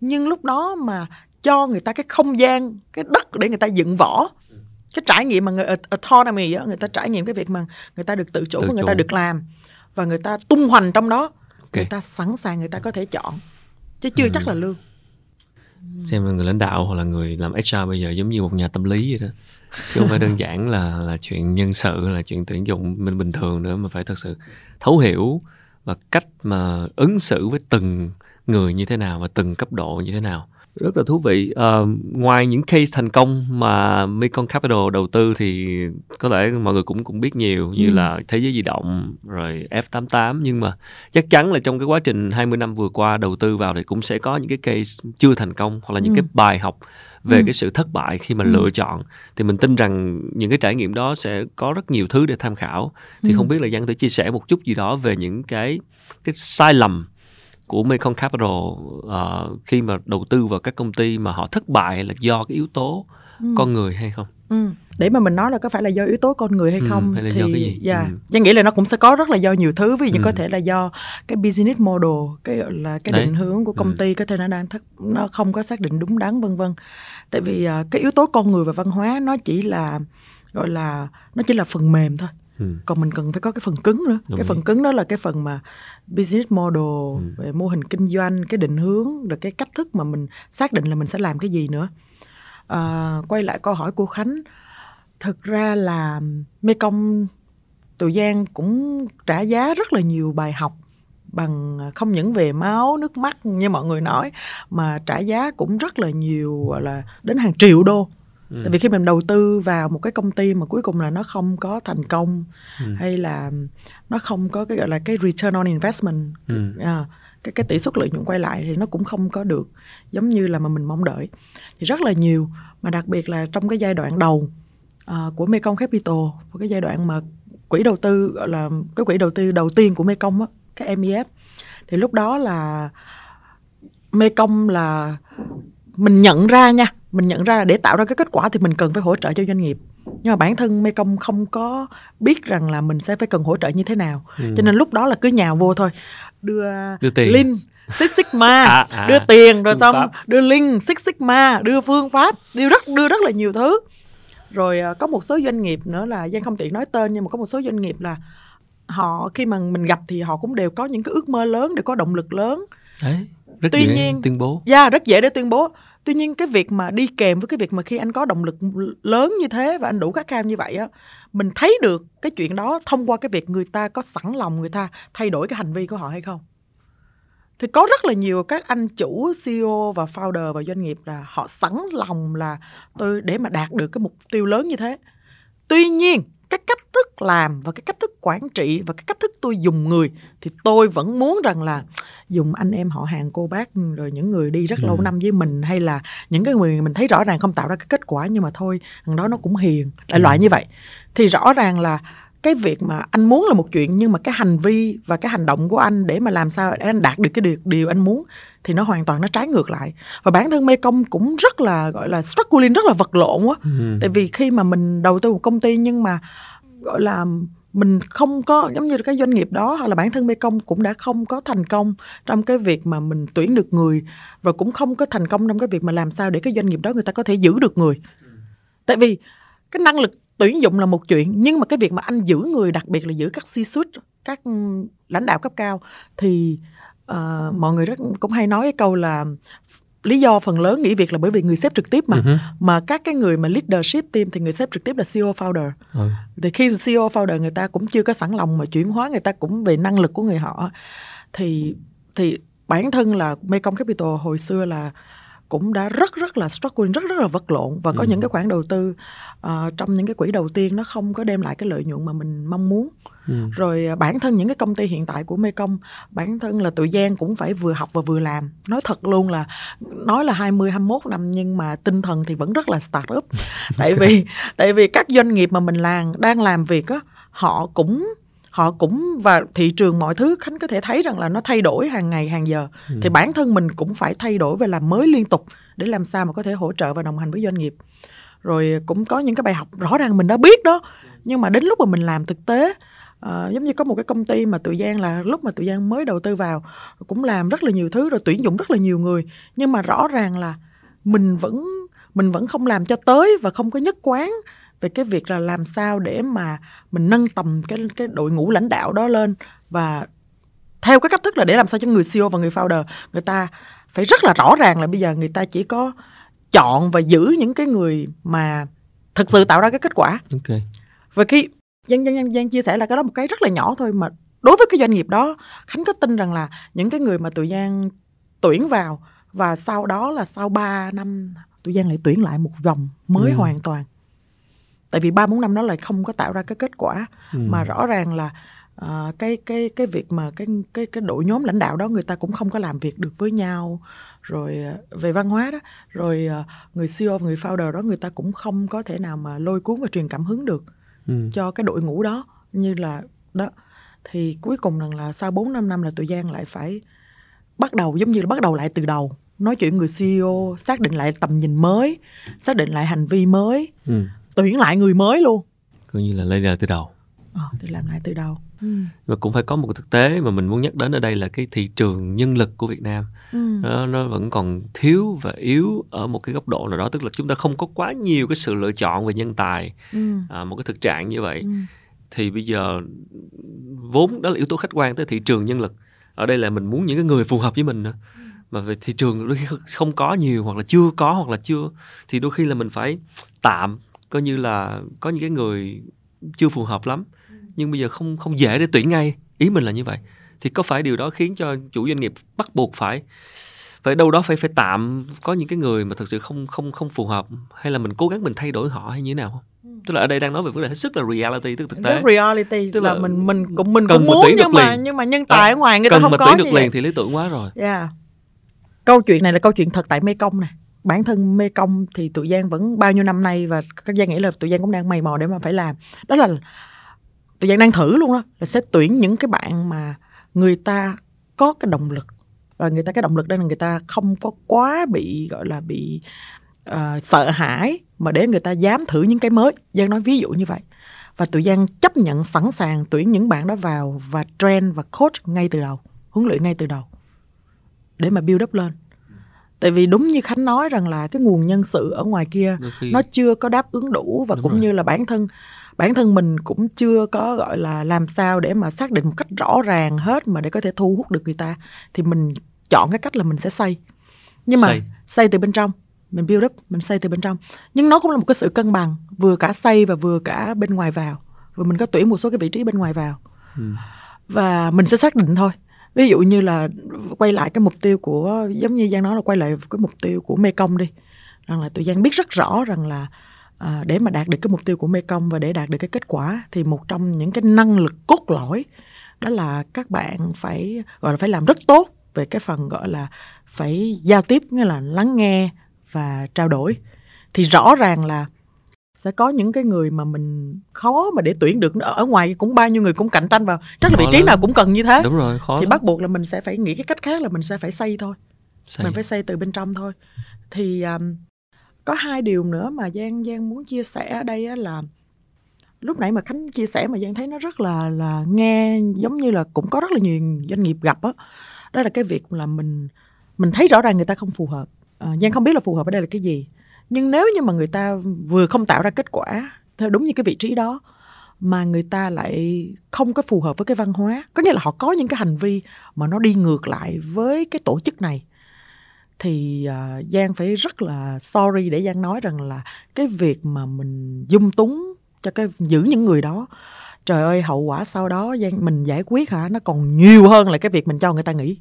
nhưng lúc đó mà cho người ta cái không gian cái đất để người ta dựng võ cái trải nghiệm mà người autonomy á người ta trải nghiệm cái việc mà người ta được tự chủ tự và người chủ. ta được làm và người ta tung hoành trong đó okay. người ta sẵn sàng người ta có thể chọn chứ chưa ừ. chắc là lương xem là người lãnh đạo hoặc là người làm HR bây giờ giống như một nhà tâm lý vậy đó chứ không phải đơn giản là là chuyện nhân sự là chuyện tuyển dụng mình bình thường nữa mà phải thật sự thấu hiểu và cách mà ứng xử với từng người như thế nào và từng cấp độ như thế nào rất là thú vị uh, ngoài những case thành công mà Mekong Capital đầu tư thì có thể mọi người cũng cũng biết nhiều như ừ. là thế giới di động rồi F88 nhưng mà chắc chắn là trong cái quá trình 20 năm vừa qua đầu tư vào thì cũng sẽ có những cái case chưa thành công hoặc là những ừ. cái bài học về ừ. cái sự thất bại khi mà ừ. lựa chọn thì mình tin rằng những cái trải nghiệm đó sẽ có rất nhiều thứ để tham khảo thì ừ. không biết là Giang có thể chia sẻ một chút gì đó về những cái cái sai lầm của Mekong Capital uh, khi mà đầu tư vào các công ty mà họ thất bại là do cái yếu tố ừ. con người hay không? Ừ. Để mà mình nói là có phải là do yếu tố con người hay ừ, không hay là thì do cái gì? Yeah. Ừ. Giang nghĩ là nó cũng sẽ có rất là do nhiều thứ ví dụ như ừ. có thể là do cái business model cái là cái Đấy. định hướng của công ừ. ty có thể nó đang thất, nó không có xác định đúng đắn vân vân. Tại vì uh, cái yếu tố con người và văn hóa nó chỉ là gọi là nó chỉ là phần mềm thôi Ừ. còn mình cần phải có cái phần cứng nữa. Đúng cái phần cứng đó là cái phần mà business model ừ. về mô hình kinh doanh cái định hướng rồi cái cách thức mà mình xác định là mình sẽ làm cái gì nữa. À, quay lại câu hỏi của khánh. Thực ra là mekong tụi giang cũng trả giá rất là nhiều bài học bằng không những về máu nước mắt như mọi người nói mà trả giá cũng rất là nhiều gọi là đến hàng triệu đô ừ. tại vì khi mình đầu tư vào một cái công ty mà cuối cùng là nó không có thành công ừ. hay là nó không có cái gọi là cái return on investment ừ. à, cái cái tỷ suất lợi nhuận quay lại thì nó cũng không có được giống như là mà mình mong đợi thì rất là nhiều mà đặc biệt là trong cái giai đoạn đầu uh, của Mekong Capital cái giai đoạn mà quỹ đầu tư gọi là cái quỹ đầu tư đầu tiên của Mekong á cái MEF thì lúc đó là Mekong là mình nhận ra nha mình nhận ra là để tạo ra cái kết quả thì mình cần phải hỗ trợ cho doanh nghiệp. Nhưng mà bản thân Mekong không có biết rằng là mình sẽ phải cần hỗ trợ như thế nào. Ừ. cho nên lúc đó là cứ nhào vô thôi. Đưa, đưa tiền. link Six Sigma à, à, đưa tiền rồi xong pháp. đưa link Six Sigma đưa phương pháp đưa rất đưa rất là nhiều thứ. Rồi à, có một số doanh nghiệp nữa là Giang không tiện nói tên nhưng mà có một số doanh nghiệp là họ khi mà mình gặp thì họ cũng đều có những cái ước mơ lớn để có động lực lớn. Đấy, rất tuy dễ nhiên tuyên bố. Yeah, dạ, rất dễ để tuyên bố tuy nhiên cái việc mà đi kèm với cái việc mà khi anh có động lực lớn như thế và anh đủ khát khao như vậy á, mình thấy được cái chuyện đó thông qua cái việc người ta có sẵn lòng người ta thay đổi cái hành vi của họ hay không? Thì có rất là nhiều các anh chủ CEO và founder và doanh nghiệp là họ sẵn lòng là tôi để mà đạt được cái mục tiêu lớn như thế. Tuy nhiên cái cách thức làm và cái cách thức quản trị và cái cách thức tôi dùng người thì tôi vẫn muốn rằng là dùng anh em họ hàng cô bác rồi những người đi rất ừ. lâu năm với mình hay là những cái người mình thấy rõ ràng không tạo ra cái kết quả nhưng mà thôi thằng đó nó cũng hiền đại ừ. loại như vậy thì rõ ràng là cái việc mà anh muốn là một chuyện nhưng mà cái hành vi và cái hành động của anh để mà làm sao để anh đạt được cái điều, điều anh muốn thì nó hoàn toàn nó trái ngược lại và bản thân mê công cũng rất là gọi là struggling rất là vật lộn á ừ. tại vì khi mà mình đầu tư một công ty nhưng mà gọi là mình không có giống như cái doanh nghiệp đó hoặc là bản thân Mekong cũng đã không có thành công trong cái việc mà mình tuyển được người và cũng không có thành công trong cái việc mà làm sao để cái doanh nghiệp đó người ta có thể giữ được người. Tại vì cái năng lực tuyển dụng là một chuyện nhưng mà cái việc mà anh giữ người đặc biệt là giữ các C-suite các lãnh đạo cấp cao thì uh, mọi người rất cũng hay nói cái câu là lý do phần lớn nghỉ việc là bởi vì người sếp trực tiếp mà uh-huh. mà các cái người mà leadership team thì người sếp trực tiếp là CEO founder uh. thì khi CEO founder người ta cũng chưa có sẵn lòng mà chuyển hóa người ta cũng về năng lực của người họ thì thì bản thân là Mekong Capital hồi xưa là cũng đã rất rất là struggling rất rất là vật lộn và có ừ. những cái khoản đầu tư uh, trong những cái quỹ đầu tiên nó không có đem lại cái lợi nhuận mà mình mong muốn ừ. rồi uh, bản thân những cái công ty hiện tại của Mekong bản thân là tụi Giang cũng phải vừa học và vừa làm nói thật luôn là nói là 20 21 năm nhưng mà tinh thần thì vẫn rất là start up tại vì tại vì các doanh nghiệp mà mình làm đang làm việc á họ cũng họ cũng và thị trường mọi thứ khánh có thể thấy rằng là nó thay đổi hàng ngày hàng giờ. Ừ. thì bản thân mình cũng phải thay đổi và làm mới liên tục để làm sao mà có thể hỗ trợ và đồng hành với doanh nghiệp. Rồi cũng có những cái bài học rõ ràng mình đã biết đó. Nhưng mà đến lúc mà mình làm thực tế Uh, giống như có một cái công ty mà tụi Giang là lúc mà tụi Giang mới đầu tư vào cũng làm rất là nhiều thứ rồi tuyển dụng rất là nhiều người. Nhưng mà rõ ràng là mình vẫn mình vẫn không làm cho tới và không có nhất quán về cái việc là làm sao để mà mình nâng tầm cái cái đội ngũ lãnh đạo đó lên và theo cái cách thức là để làm sao cho người CEO và người founder người ta phải rất là rõ ràng là bây giờ người ta chỉ có chọn và giữ những cái người mà thực sự tạo ra cái kết quả. Ok. Và khi Giang, Giang, Giang chia sẻ là cái đó một cái rất là nhỏ thôi mà đối với cái doanh nghiệp đó Khánh có tin rằng là những cái người mà tụi Giang tuyển vào và sau đó là sau 3 năm tụi Giang lại tuyển lại một vòng mới ừ. hoàn toàn tại vì ba bốn năm nó lại không có tạo ra cái kết quả ừ. mà rõ ràng là uh, cái cái cái việc mà cái cái cái đội nhóm lãnh đạo đó người ta cũng không có làm việc được với nhau rồi uh, về văn hóa đó rồi uh, người CEO và người founder đó người ta cũng không có thể nào mà lôi cuốn và truyền cảm hứng được ừ. cho cái đội ngũ đó như là đó thì cuối cùng rằng là sau 4 năm năm là tụi Giang lại phải bắt đầu giống như là bắt đầu lại từ đầu nói chuyện người CEO xác định lại tầm nhìn mới xác định lại hành vi mới ừ tuyển lại người mới luôn coi như là lấy lại từ đầu ờ thì làm lại từ đầu ừ. và cũng phải có một thực tế mà mình muốn nhắc đến ở đây là cái thị trường nhân lực của Việt Nam ừ. nó, nó vẫn còn thiếu và yếu ở một cái góc độ nào đó tức là chúng ta không có quá nhiều cái sự lựa chọn về nhân tài ừ. à, một cái thực trạng như vậy ừ. thì bây giờ vốn đó là yếu tố khách quan tới thị trường nhân lực ở đây là mình muốn những cái người phù hợp với mình nữa mà về thị trường đôi khi không có nhiều hoặc là chưa có hoặc là chưa thì đôi khi là mình phải tạm coi như là có những cái người chưa phù hợp lắm. Nhưng bây giờ không không dễ để tuyển ngay. Ý mình là như vậy. Thì có phải điều đó khiến cho chủ doanh nghiệp bắt buộc phải phải đâu đó phải phải tạm có những cái người mà thực sự không không không phù hợp? Hay là mình cố gắng mình thay đổi họ hay như thế nào? Không tức là ở đây đang nói về vấn đề hết sức là reality tức thực tế. Rất reality tức là, là mình mình cũng mình cũng muốn nhưng mà liền. nhưng mà nhân tài ở ngoài người ta không mà có tuyển được liền vậy. thì lý tưởng quá rồi. Yeah. câu chuyện này là câu chuyện thật tại mê công này bản thân mê công thì tụi giang vẫn bao nhiêu năm nay và các giang nghĩ là tụi giang cũng đang mày mò để mà phải làm. Đó là tụi giang đang thử luôn đó là sẽ tuyển những cái bạn mà người ta có cái động lực. Và người ta cái động lực đây là người ta không có quá bị gọi là bị uh, sợ hãi mà để người ta dám thử những cái mới. Giang nói ví dụ như vậy. Và tụi giang chấp nhận sẵn sàng tuyển những bạn đó vào và train và coach ngay từ đầu huấn luyện ngay từ đầu để mà build up lên tại vì đúng như khánh nói rằng là cái nguồn nhân sự ở ngoài kia khi... nó chưa có đáp ứng đủ và đúng cũng rồi. như là bản thân bản thân mình cũng chưa có gọi là làm sao để mà xác định một cách rõ ràng hết mà để có thể thu hút được người ta. Thì mình chọn cái cách là mình sẽ xây. Nhưng mà xây, xây từ bên trong mình build up mình xây từ bên trong. Nhưng nó cũng là một cái sự cân bằng vừa cả xây và vừa cả bên ngoài vào. Và mình có tuyển một số cái vị trí bên ngoài vào. Ừ. và mình sẽ xác định thôi ví dụ như là quay lại cái mục tiêu của giống như giang nói là quay lại cái mục tiêu của mekong đi. Rằng là tụi giang biết rất rõ rằng là à, để mà đạt được cái mục tiêu của mekong và để đạt được cái kết quả thì một trong những cái năng lực cốt lõi đó là các bạn phải gọi là phải làm rất tốt về cái phần gọi là phải giao tiếp nghĩa là lắng nghe và trao đổi. Thì rõ ràng là sẽ có những cái người mà mình khó mà để tuyển được ở ngoài cũng bao nhiêu người cũng cạnh tranh vào chắc là vị trí lắm. nào cũng cần như thế đúng rồi khó thì lắm. bắt buộc là mình sẽ phải nghĩ cái cách khác là mình sẽ phải xây thôi xây. mình phải xây từ bên trong thôi thì um, có hai điều nữa mà giang giang muốn chia sẻ ở đây là lúc nãy mà khánh chia sẻ mà giang thấy nó rất là là nghe giống như là cũng có rất là nhiều doanh nghiệp gặp á đó. đó là cái việc là mình mình thấy rõ ràng người ta không phù hợp à, giang không biết là phù hợp ở đây là cái gì nhưng nếu như mà người ta vừa không tạo ra kết quả theo đúng như cái vị trí đó mà người ta lại không có phù hợp với cái văn hóa có nghĩa là họ có những cái hành vi mà nó đi ngược lại với cái tổ chức này thì uh, giang phải rất là sorry để giang nói rằng là cái việc mà mình dung túng cho cái giữ những người đó trời ơi hậu quả sau đó giang mình giải quyết hả? Nó còn nhiều hơn là cái việc mình cho người ta nghỉ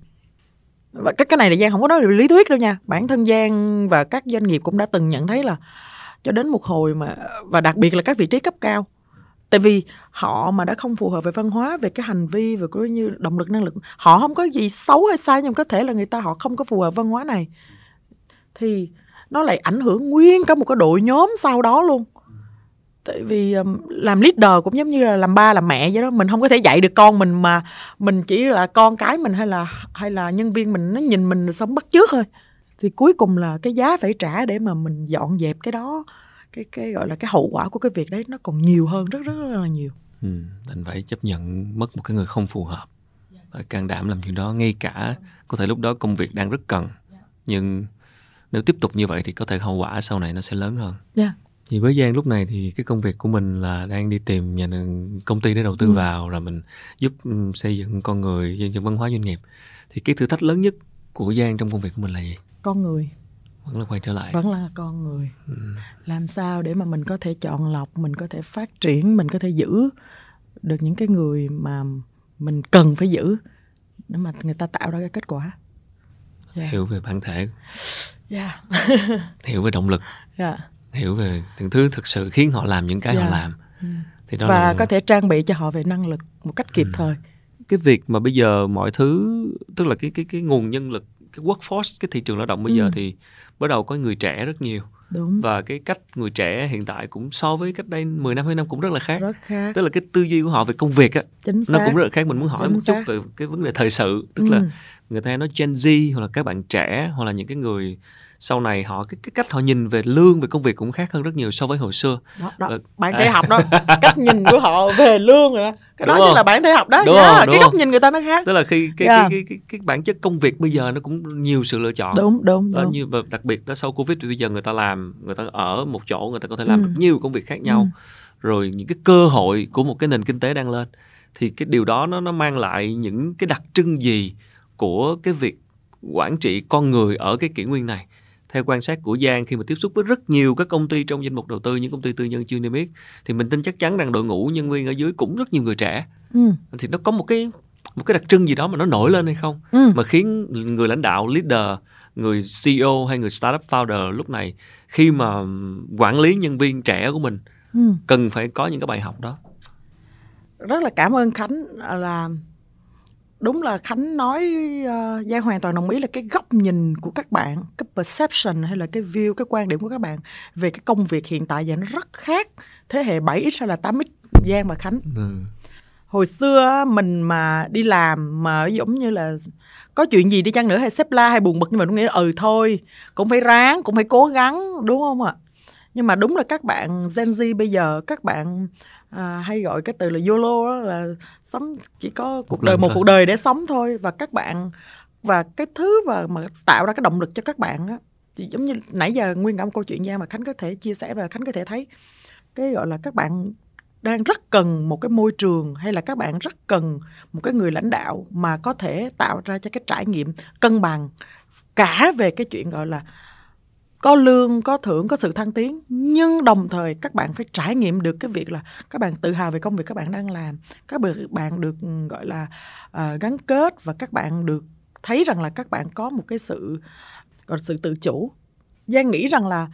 và cái cái này là giang không có nói lý thuyết đâu nha. Bản thân giang và các doanh nghiệp cũng đã từng nhận thấy là cho đến một hồi mà, và đặc biệt là các vị trí cấp cao, tại vì họ mà đã không phù hợp về văn hóa, về cái hành vi, về cái như động lực, năng lực, họ không có gì xấu hay sai nhưng có thể là người ta họ không có phù hợp văn hóa này, thì nó lại ảnh hưởng nguyên cả một cái đội nhóm sau đó luôn tại vì làm leader cũng giống như là làm ba làm mẹ vậy đó. Mình không có thể dạy được con mình mà mình chỉ là con cái mình hay là hay là nhân viên mình nó nhìn mình sống bắt trước thôi. Thì cuối cùng là cái giá phải trả để mà mình dọn dẹp cái đó cái cái gọi là cái hậu quả của cái việc đấy nó còn nhiều hơn rất rất, rất là nhiều. Ừ, anh phải chấp nhận mất một cái người không phù hợp và can đảm làm chuyện đó ngay cả có thể lúc đó công việc đang rất cần. Nhưng nếu tiếp tục như vậy thì có thể hậu quả sau này nó sẽ lớn hơn. Yeah. Thì với Giang lúc này thì cái công việc của mình là đang đi tìm nhà công ty để đầu tư ừ. vào rồi mình giúp ừ, xây dựng con người xây dựng văn hóa doanh nghiệp thì cái thử thách lớn nhất của Giang trong công việc của mình là gì con người vẫn là quay trở lại vẫn là con người ừ. làm sao để mà mình có thể chọn lọc mình có thể phát triển mình có thể giữ được những cái người mà mình cần phải giữ để mà người ta tạo ra cái kết quả yeah. hiểu về bản thể yeah. hiểu về động lực yeah. Hiểu về những thứ thực sự khiến họ làm những cái yeah. họ làm ừ. thì đó và là... có thể trang bị cho họ về năng lực một cách kịp ừ. thời cái việc mà bây giờ mọi thứ tức là cái cái cái nguồn nhân lực cái workforce cái thị trường lao động bây ừ. giờ thì bắt đầu có người trẻ rất nhiều Đúng. và cái cách người trẻ hiện tại cũng so với cách đây 10 năm 20 năm cũng rất là khác. Rất khác. Tức là cái tư duy của họ về công việc á nó cũng rất là khác. Mình muốn hỏi Chính một xác. chút về cái vấn đề thời sự, tức ừ. là người ta nói Gen Z hoặc là các bạn trẻ hoặc là những cái người sau này họ cái, cái cách họ nhìn về lương về công việc cũng khác hơn rất nhiều so với hồi xưa đó, đó. bạn thể học đó cách nhìn của họ về lương rồi cái đó chính là bạn thể học đó đúng yeah, không? cái góc nhìn người ta nó khác tức là khi cái, yeah. cái, cái, cái, cái bản chất công việc bây giờ nó cũng nhiều sự lựa chọn đúng đúng, đó, đúng. như đặc biệt đó sau covid thì bây giờ người ta làm người ta ở một chỗ người ta có thể làm ừ. được nhiều công việc khác nhau ừ. rồi những cái cơ hội của một cái nền kinh tế đang lên thì cái điều đó nó nó mang lại những cái đặc trưng gì của cái việc quản trị con người ở cái kỷ nguyên này theo quan sát của Giang khi mà tiếp xúc với rất nhiều các công ty trong danh mục đầu tư những công ty tư nhân chưa niêm yết thì mình tin chắc chắn rằng đội ngũ nhân viên ở dưới cũng rất nhiều người trẻ ừ. thì nó có một cái một cái đặc trưng gì đó mà nó nổi lên hay không ừ. mà khiến người lãnh đạo leader người CEO hay người startup founder lúc này khi mà quản lý nhân viên trẻ của mình ừ. cần phải có những cái bài học đó rất là cảm ơn Khánh là đúng là khánh nói uh, giang hoàn toàn đồng ý là cái góc nhìn của các bạn cái perception hay là cái view cái quan điểm của các bạn về cái công việc hiện tại giờ nó rất khác thế hệ 7x hay là 8x giang và khánh ừ. hồi xưa mình mà đi làm mà giống như là có chuyện gì đi chăng nữa hay xếp la hay buồn bực nhưng mà đúng nghĩa là ừ thôi cũng phải ráng cũng phải cố gắng đúng không ạ nhưng mà đúng là các bạn Gen Z bây giờ các bạn à, hay gọi cái từ là YOLO đó là sống chỉ có cuộc đời một cuộc đời để sống thôi. Và các bạn và cái thứ và mà tạo ra cái động lực cho các bạn á thì giống như nãy giờ nguyên cả một câu chuyện ra mà khánh có thể chia sẻ và khánh có thể thấy. Cái gọi là các bạn đang rất cần một cái môi trường hay là các bạn rất cần một cái người lãnh đạo mà có thể tạo ra cho cái trải nghiệm cân bằng cả về cái chuyện gọi là có lương có thưởng có sự thăng tiến. Nhưng đồng thời các bạn phải trải nghiệm được cái việc là các bạn tự hào về công việc các bạn đang làm. Các bạn được ừ, gọi là uh, gắn kết và các bạn được thấy rằng là các bạn có một cái sự gọi là sự tự chủ. Giang nghĩ rằng là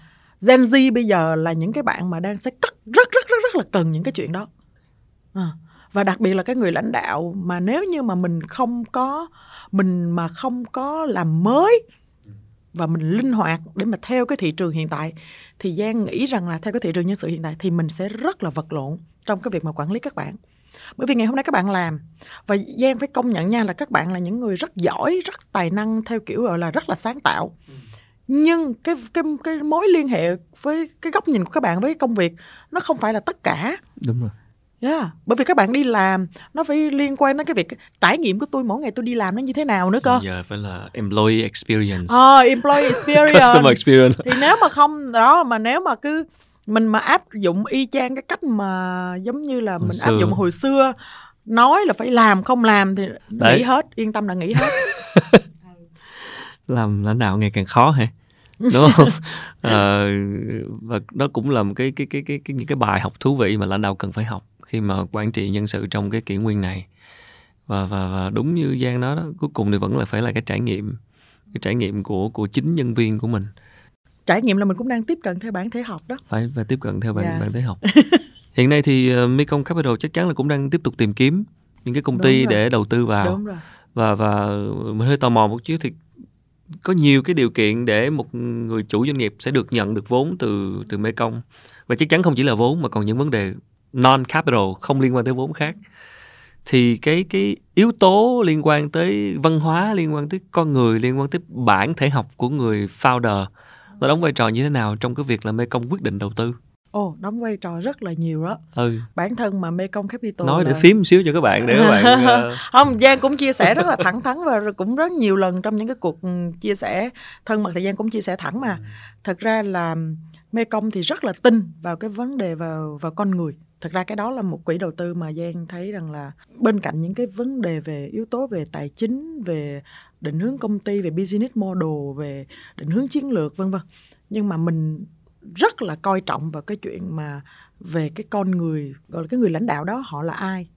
Gen Z bây giờ là những cái bạn mà đang sẽ cất rất rất rất rất là cần những cái chuyện đó. À, và đặc biệt là cái người lãnh đạo mà nếu như mà mình không có mình mà không có làm mới và mình linh hoạt để mà theo cái thị trường hiện tại thì Giang nghĩ rằng là theo cái thị trường nhân sự hiện tại thì mình sẽ rất là vật lộn trong cái việc mà quản lý các bạn. Bởi vì ngày hôm nay các bạn làm và Giang phải công nhận nha là các bạn là những người rất giỏi, rất tài năng theo kiểu gọi là rất là sáng tạo. nhưng cái cái cái mối liên hệ với cái góc nhìn của các bạn với công việc nó không phải là tất cả đúng rồi Yeah, bởi vì các bạn đi làm nó phải liên quan đến cái việc trải nghiệm của tôi mỗi ngày tôi đi làm nó như thế nào nữa cơ. Giờ phải là employee experience. Ờ, uh, employee experience. Customer experience. Thì nếu mà không đó mà nếu mà cứ mình mà áp dụng y chang cái cách mà giống như là hồi mình xưa. áp dụng hồi xưa nói là phải làm không làm thì Đấy. nghỉ hết, yên tâm là nghỉ hết. làm lãnh đạo ngày càng khó hả? đúng không à, và đó cũng là một cái cái cái cái, cái những cái bài học thú vị mà lãnh đạo cần phải học khi mà quản trị nhân sự trong cái kỷ nguyên này. Và và và đúng như Giang nói đó cuối cùng thì vẫn là phải là cái trải nghiệm cái trải nghiệm của của chính nhân viên của mình. Trải nghiệm là mình cũng đang tiếp cận theo bản thể học đó. Phải phải tiếp cận theo bản yes. bản thể học. Hiện nay thì uh, Mekong Capital chắc chắn là cũng đang tiếp tục tìm kiếm những cái công ty để đầu tư vào. Đúng rồi. và và mình hơi tò mò một chút thì có nhiều cái điều kiện để một người chủ doanh nghiệp sẽ được nhận được vốn từ từ Mekong. Và chắc chắn không chỉ là vốn mà còn những vấn đề non capital không liên quan tới vốn khác thì cái cái yếu tố liên quan tới văn hóa liên quan tới con người liên quan tới bản thể học của người founder nó đóng vai trò như thế nào trong cái việc là Mekong quyết định đầu tư Ồ, oh, đóng vai trò rất là nhiều đó. Ừ. Bản thân mà Mekong Capital nói là... để phím một xíu cho các bạn để các bạn uh... không Giang cũng chia sẻ rất là thẳng thắn và cũng rất nhiều lần trong những cái cuộc ừ, chia sẻ thân mật thì Giang cũng chia sẻ thẳng mà. Ừ. Thật ra là Mekong thì rất là tin vào cái vấn đề vào vào con người thật ra cái đó là một quỹ đầu tư mà giang thấy rằng là bên cạnh những cái vấn đề về yếu tố về tài chính, về định hướng công ty, về business model, về định hướng chiến lược, vân vân. Nhưng mà mình rất là coi trọng vào cái chuyện mà về cái con người, gọi là cái người lãnh đạo đó, họ là ai,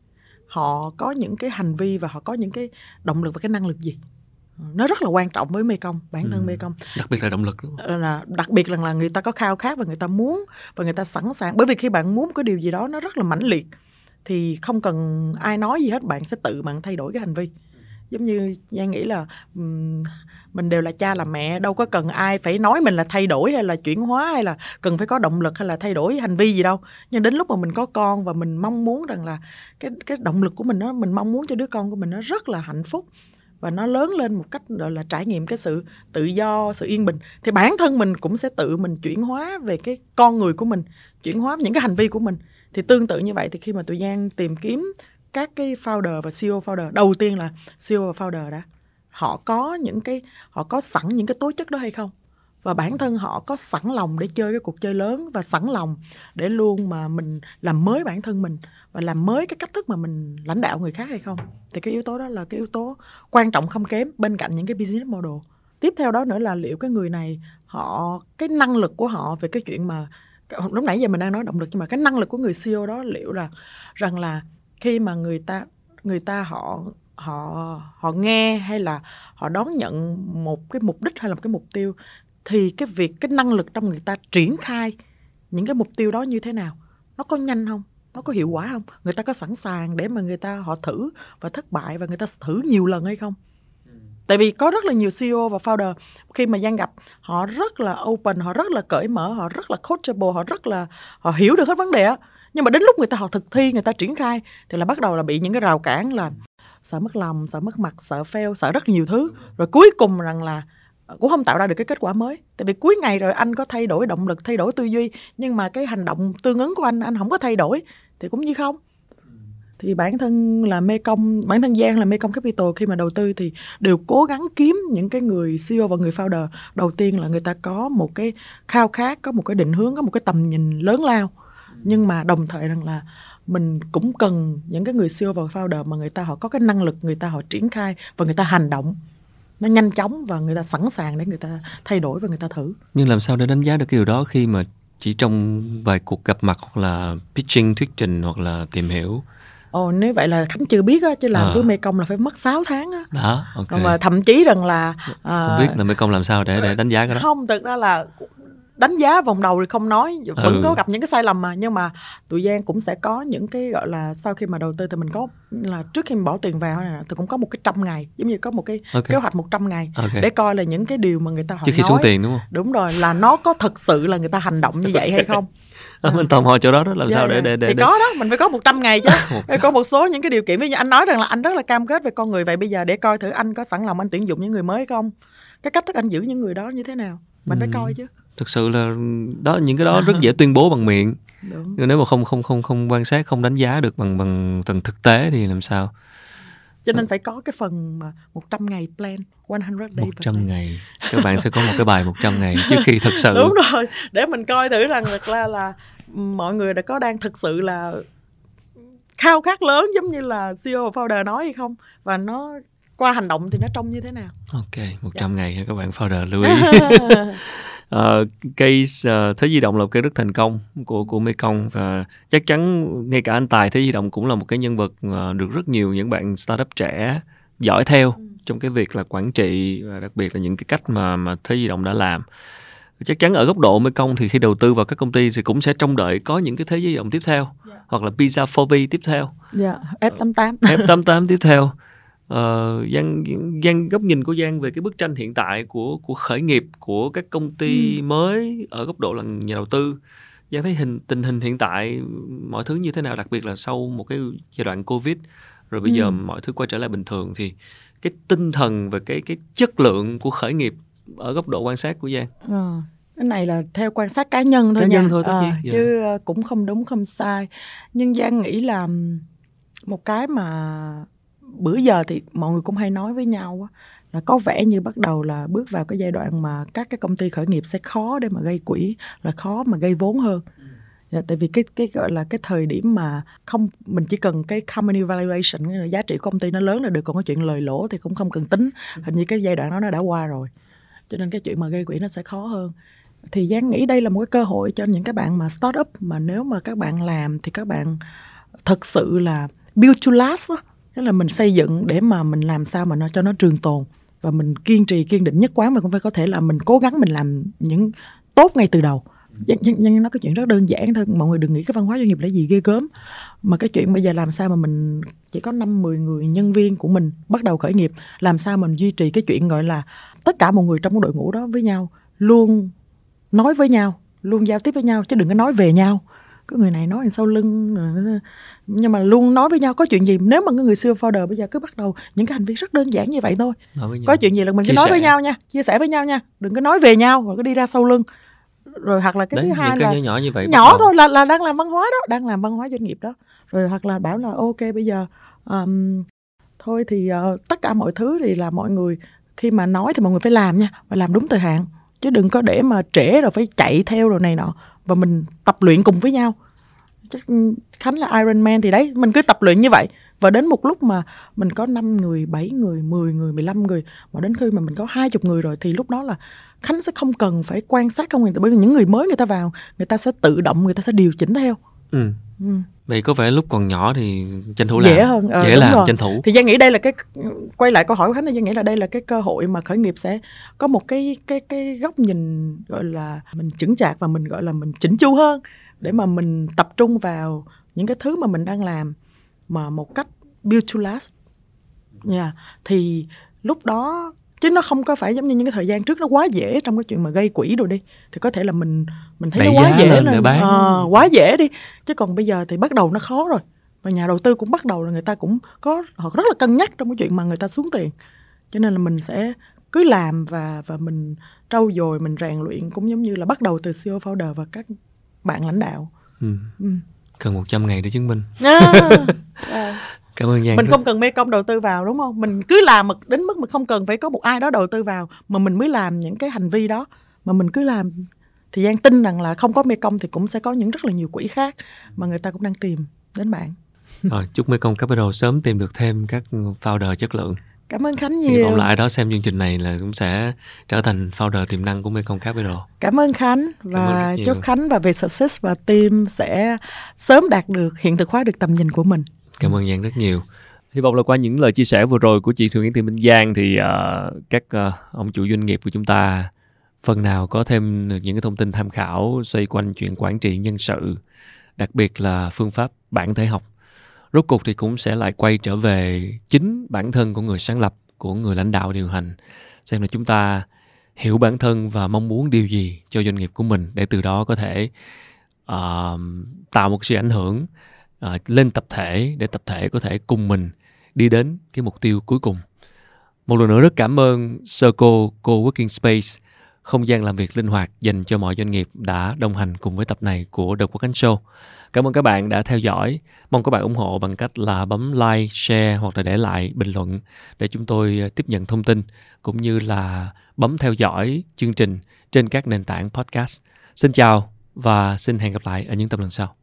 họ có những cái hành vi và họ có những cái động lực và cái năng lực gì nó rất là quan trọng với mê công bản thân ừ. mê công đặc biệt là động lực đúng không? là đặc biệt rằng là người ta có khao khát và người ta muốn và người ta sẵn sàng bởi vì khi bạn muốn cái điều gì đó nó rất là mãnh liệt thì không cần ai nói gì hết bạn sẽ tự bạn thay đổi cái hành vi giống như Giang nghĩ là mình đều là cha là mẹ đâu có cần ai phải nói mình là thay đổi hay là chuyển hóa hay là cần phải có động lực hay là thay đổi hành vi gì đâu nhưng đến lúc mà mình có con và mình mong muốn rằng là cái cái động lực của mình nó mình mong muốn cho đứa con của mình nó rất là hạnh phúc và nó lớn lên một cách, gọi là, trải nghiệm cái sự tự do, sự yên bình. Thì bản thân mình cũng sẽ tự mình chuyển hóa về cái con người của mình, chuyển hóa những cái hành vi của mình. Thì tương tự như vậy, thì khi mà tụi Giang tìm kiếm các cái founder và CEO founder, đầu tiên là CEO và founder đã, họ có những cái, họ có sẵn những cái tố chất đó hay không? Và bản thân họ có sẵn lòng để chơi cái cuộc chơi lớn và sẵn lòng để luôn mà mình làm mới bản thân mình và làm mới cái cách thức mà mình lãnh đạo người khác hay không. Thì cái yếu tố đó là cái yếu tố quan trọng không kém bên cạnh những cái business model. Tiếp theo đó nữa là liệu cái người này, họ, cái năng lực của họ về cái chuyện mà, lúc nãy giờ mình đang nói động lực nhưng mà cái năng lực của người CEO đó liệu là rằng là khi mà người ta người ta họ họ họ nghe hay là họ đón nhận một cái mục đích hay là một cái mục tiêu thì cái việc cái năng lực trong người ta triển khai những cái mục tiêu đó như thế nào? Nó có nhanh không? Nó có hiệu quả không? Người ta có sẵn sàng để mà người ta họ thử và thất bại và người ta thử nhiều lần hay không? Tại vì có rất là nhiều CEO và founder khi mà Giang gặp họ rất là open họ rất là cởi mở họ rất là coachable họ rất là họ hiểu được hết vấn đề á. Nhưng mà đến lúc người ta họ thực thi người ta triển khai thì là bắt đầu là bị những cái rào cản là sợ mất lòng sợ mất mặt sợ fail sợ rất nhiều thứ. Rồi cuối cùng rằng là cũng không tạo ra được cái kết quả mới. Tại vì cuối ngày rồi anh có thay đổi động lực, thay đổi tư duy, nhưng mà cái hành động tương ứng của anh anh không có thay đổi thì cũng như không. Thì bản thân là mê công bản thân giang là mê công capital khi mà đầu tư thì đều cố gắng kiếm những cái người ceo và người founder. Đầu tiên là người ta có một cái khao khát, có một cái định hướng, có một cái tầm nhìn lớn lao. Nhưng mà đồng thời rằng là mình cũng cần những cái người ceo và founder mà người ta họ có cái năng lực, người ta họ triển khai và người ta hành động nó nhanh chóng và người ta sẵn sàng để người ta thay đổi và người ta thử nhưng làm sao để đánh giá được cái điều đó khi mà chỉ trong vài cuộc gặp mặt hoặc là pitching thuyết trình hoặc là tìm hiểu Ồ nếu vậy là Khánh chưa biết á chứ làm à. với Mê Công là phải mất 6 tháng á. Đó, ok. Mà thậm chí rằng là à, không biết là Mê Công làm sao để để đánh giá cái đó. Không, thực ra là đánh giá vòng đầu thì không nói vẫn ừ. có gặp những cái sai lầm mà nhưng mà tụi Giang cũng sẽ có những cái gọi là sau khi mà đầu tư thì mình có là trước khi mình bỏ tiền vào này thì cũng có một cái trăm ngày giống như có một cái okay. kế hoạch 100 ngày okay. để coi là những cái điều mà người ta hỏi trước khi nói, xuống tiền đúng không? Đúng rồi là nó có thực sự là người ta hành động như vậy hay không? À, mình tò mò chỗ đó đó làm yeah, sao để để để thì để... có đó mình phải có 100 ngày chứ. Có một số những cái điều kiện. Ví dụ anh nói rằng là anh rất là cam kết về con người vậy bây giờ để coi thử anh có sẵn lòng anh tuyển dụng những người mới không? Cái cách thức anh giữ những người đó như thế nào? Mình ừ. phải coi chứ thực sự là đó những cái đó rất dễ tuyên bố bằng miệng. Đúng. nếu mà không không không không quan sát không đánh giá được bằng bằng tầng thực tế thì làm sao? Cho nên phải có cái phần mà 100 ngày plan 100 day 100 plan. ngày. Các bạn sẽ có một cái bài 100 ngày trước khi thực sự. Đúng rồi. Để mình coi thử rằng là là, là mọi người đã có đang thực sự là khao khát lớn giống như là CEO và founder nói hay không? Và nó qua hành động thì nó trông như thế nào? Ok 100 dạ. ngày các bạn founder lưu ý uh, case uh, thế di động là một cái rất thành công của của Mekong và chắc chắn ngay cả anh Tài thế di động cũng là một cái nhân vật uh, được rất nhiều những bạn startup trẻ giỏi theo ừ. trong cái việc là quản trị và đặc biệt là những cái cách mà mà thế di động đã làm chắc chắn ở góc độ Mekong thì khi đầu tư vào các công ty thì cũng sẽ trông đợi có những cái thế giới di động tiếp theo yeah. Dạ. hoặc là Pizza 4B tiếp theo yeah. F88 F88 tiếp theo uh, Giang, Giang góc nhìn của Giang về cái bức tranh hiện tại của của khởi nghiệp của các công ty ừ. mới ở góc độ là nhà đầu tư Giang thấy hình tình hình hiện tại mọi thứ như thế nào đặc biệt là sau một cái giai đoạn Covid rồi bây ừ. giờ mọi thứ quay trở lại bình thường thì cái tinh thần và cái cái chất lượng của khởi nghiệp ở góc độ quan sát của Giang. À, cái này là theo quan sát cá nhân thôi cá nha. Nhân thôi, à, nhiên. Dạ. chứ ờ, cũng không đúng không sai. Nhưng Giang nghĩ là một cái mà bữa giờ thì mọi người cũng hay nói với nhau á là có vẻ như bắt đầu là bước vào cái giai đoạn mà các cái công ty khởi nghiệp sẽ khó để mà gây quỹ là khó mà gây vốn hơn. Dạ, tại vì cái cái gọi là cái thời điểm mà không mình chỉ cần cái company valuation giá trị của công ty nó lớn là được còn cái chuyện lời lỗ thì cũng không cần tính. Hình như cái giai đoạn đó nó đã qua rồi cho nên cái chuyện mà gây quỹ nó sẽ khó hơn. Thì giang nghĩ đây là một cái cơ hội cho những cái bạn mà start up mà nếu mà các bạn làm thì các bạn thật sự là build to last đó tức là mình xây dựng để mà mình làm sao mà nó cho nó trường tồn. Và mình kiên trì kiên định nhất quán mà cũng phải có thể là mình cố gắng mình làm những tốt ngay từ đầu. Nhưng, nhưng, nó cái chuyện rất đơn giản thôi. Mọi người đừng nghĩ cái văn hóa doanh nghiệp là gì ghê gớm. Mà cái chuyện bây giờ làm sao mà mình chỉ có năm mười người nhân viên của mình bắt đầu khởi nghiệp làm sao mình duy trì cái chuyện gọi là tất cả mọi người trong cái đội ngũ đó với nhau luôn nói với nhau luôn giao tiếp với nhau chứ đừng có nói về nhau có người này nói sau lưng nhưng mà luôn nói với nhau có chuyện gì nếu mà người xưa founder bây giờ cứ bắt đầu những cái hành vi rất đơn giản như vậy thôi. Có chuyện gì là mình cứ nói sẻ. với nhau nha chia sẻ với nhau nha đừng có nói về nhau rồi cứ đi ra sau lưng. Rồi hoặc là cái Đấy, thứ hai là nhỏ như vậy nhỏ thôi là là đang làm văn hóa đó đang làm văn hóa doanh nghiệp đó. Rồi hoặc là bảo là ok bây giờ um, thôi thì uh, tất cả mọi thứ thì là mọi người khi mà nói thì mọi người phải làm nha và làm đúng thời hạn. Chứ đừng có để mà trễ rồi phải chạy theo rồi này nọ và mình tập luyện cùng với nhau chắc khánh là Iron Man thì đấy mình cứ tập luyện như vậy và đến một lúc mà mình có 5 người, 7 người, 10 người, 15 người mà đến khi mà mình có hai chục người rồi thì lúc đó là Khánh sẽ không cần phải quan sát không bởi vì những người mới người ta vào người ta sẽ tự động người ta sẽ điều chỉnh theo. Ừ. ừ. Vậy có vẻ lúc còn nhỏ thì tranh thủ làm dễ hơn ờ, dễ làm rồi. tranh thủ. Thì Giang nghĩ đây là cái quay lại câu hỏi của Khánh thì Giang nghĩ là đây là cái cơ hội mà khởi nghiệp sẽ có một cái cái cái góc nhìn gọi là mình chững chạc và mình gọi là mình chỉnh chu hơn để mà mình tập trung vào những cái thứ mà mình đang làm mà một cách build to last yeah. thì lúc đó chứ nó không có phải giống như những cái thời gian trước nó quá dễ trong cái chuyện mà gây quỹ rồi đi thì có thể là mình mình thấy Đẩy nó quá dễ nên bán. À, quá dễ đi chứ còn bây giờ thì bắt đầu nó khó rồi và nhà đầu tư cũng bắt đầu là người ta cũng có họ rất là cân nhắc trong cái chuyện mà người ta xuống tiền cho nên là mình sẽ cứ làm và và mình trau dồi mình rèn luyện cũng giống như là bắt đầu từ CEO founder và các bạn lãnh đạo ừ. Ừ. cần 100 ngày để chứng minh à, à. Cảm ơn Giang mình không cần mê công đầu tư vào đúng không mình cứ làm đến mức mình không cần phải có một ai đó đầu tư vào mà mình mới làm những cái hành vi đó mà mình cứ làm thì Giang tin rằng là không có mê công thì cũng sẽ có những rất là nhiều quỹ khác mà người ta cũng đang tìm đến bạn rồi chúc mê công Capital sớm tìm được thêm các founder chất lượng Cảm ơn Khánh nhiều. Là ai đó xem chương trình này là cũng sẽ trở thành founder tiềm năng của Mekong Capital. Cảm ơn Khánh và chúc Khánh và về Success và team sẽ sớm đạt được hiện thực hóa được tầm nhìn của mình. Cảm ơn Giang rất nhiều. Hy vọng là qua những lời chia sẻ vừa rồi của chị Thượng Nguyễn Thị Minh Giang thì uh, các uh, ông chủ doanh nghiệp của chúng ta phần nào có thêm những cái thông tin tham khảo xoay quanh chuyện quản trị nhân sự, đặc biệt là phương pháp bản thể học rốt cuộc thì cũng sẽ lại quay trở về chính bản thân của người sáng lập của người lãnh đạo điều hành xem là chúng ta hiểu bản thân và mong muốn điều gì cho doanh nghiệp của mình để từ đó có thể uh, tạo một sự ảnh hưởng à, lên tập thể để tập thể có thể cùng mình đi đến cái mục tiêu cuối cùng một lần nữa rất cảm ơn Circle Co-working Space không gian làm việc linh hoạt dành cho mọi doanh nghiệp đã đồng hành cùng với tập này của The Quốc Khánh Show. Cảm ơn các bạn đã theo dõi. Mong các bạn ủng hộ bằng cách là bấm like, share hoặc là để lại bình luận để chúng tôi à, tiếp nhận thông tin cũng như là bấm theo dõi chương trình trên các nền tảng podcast. Xin chào và xin hẹn gặp lại ở những tập lần sau.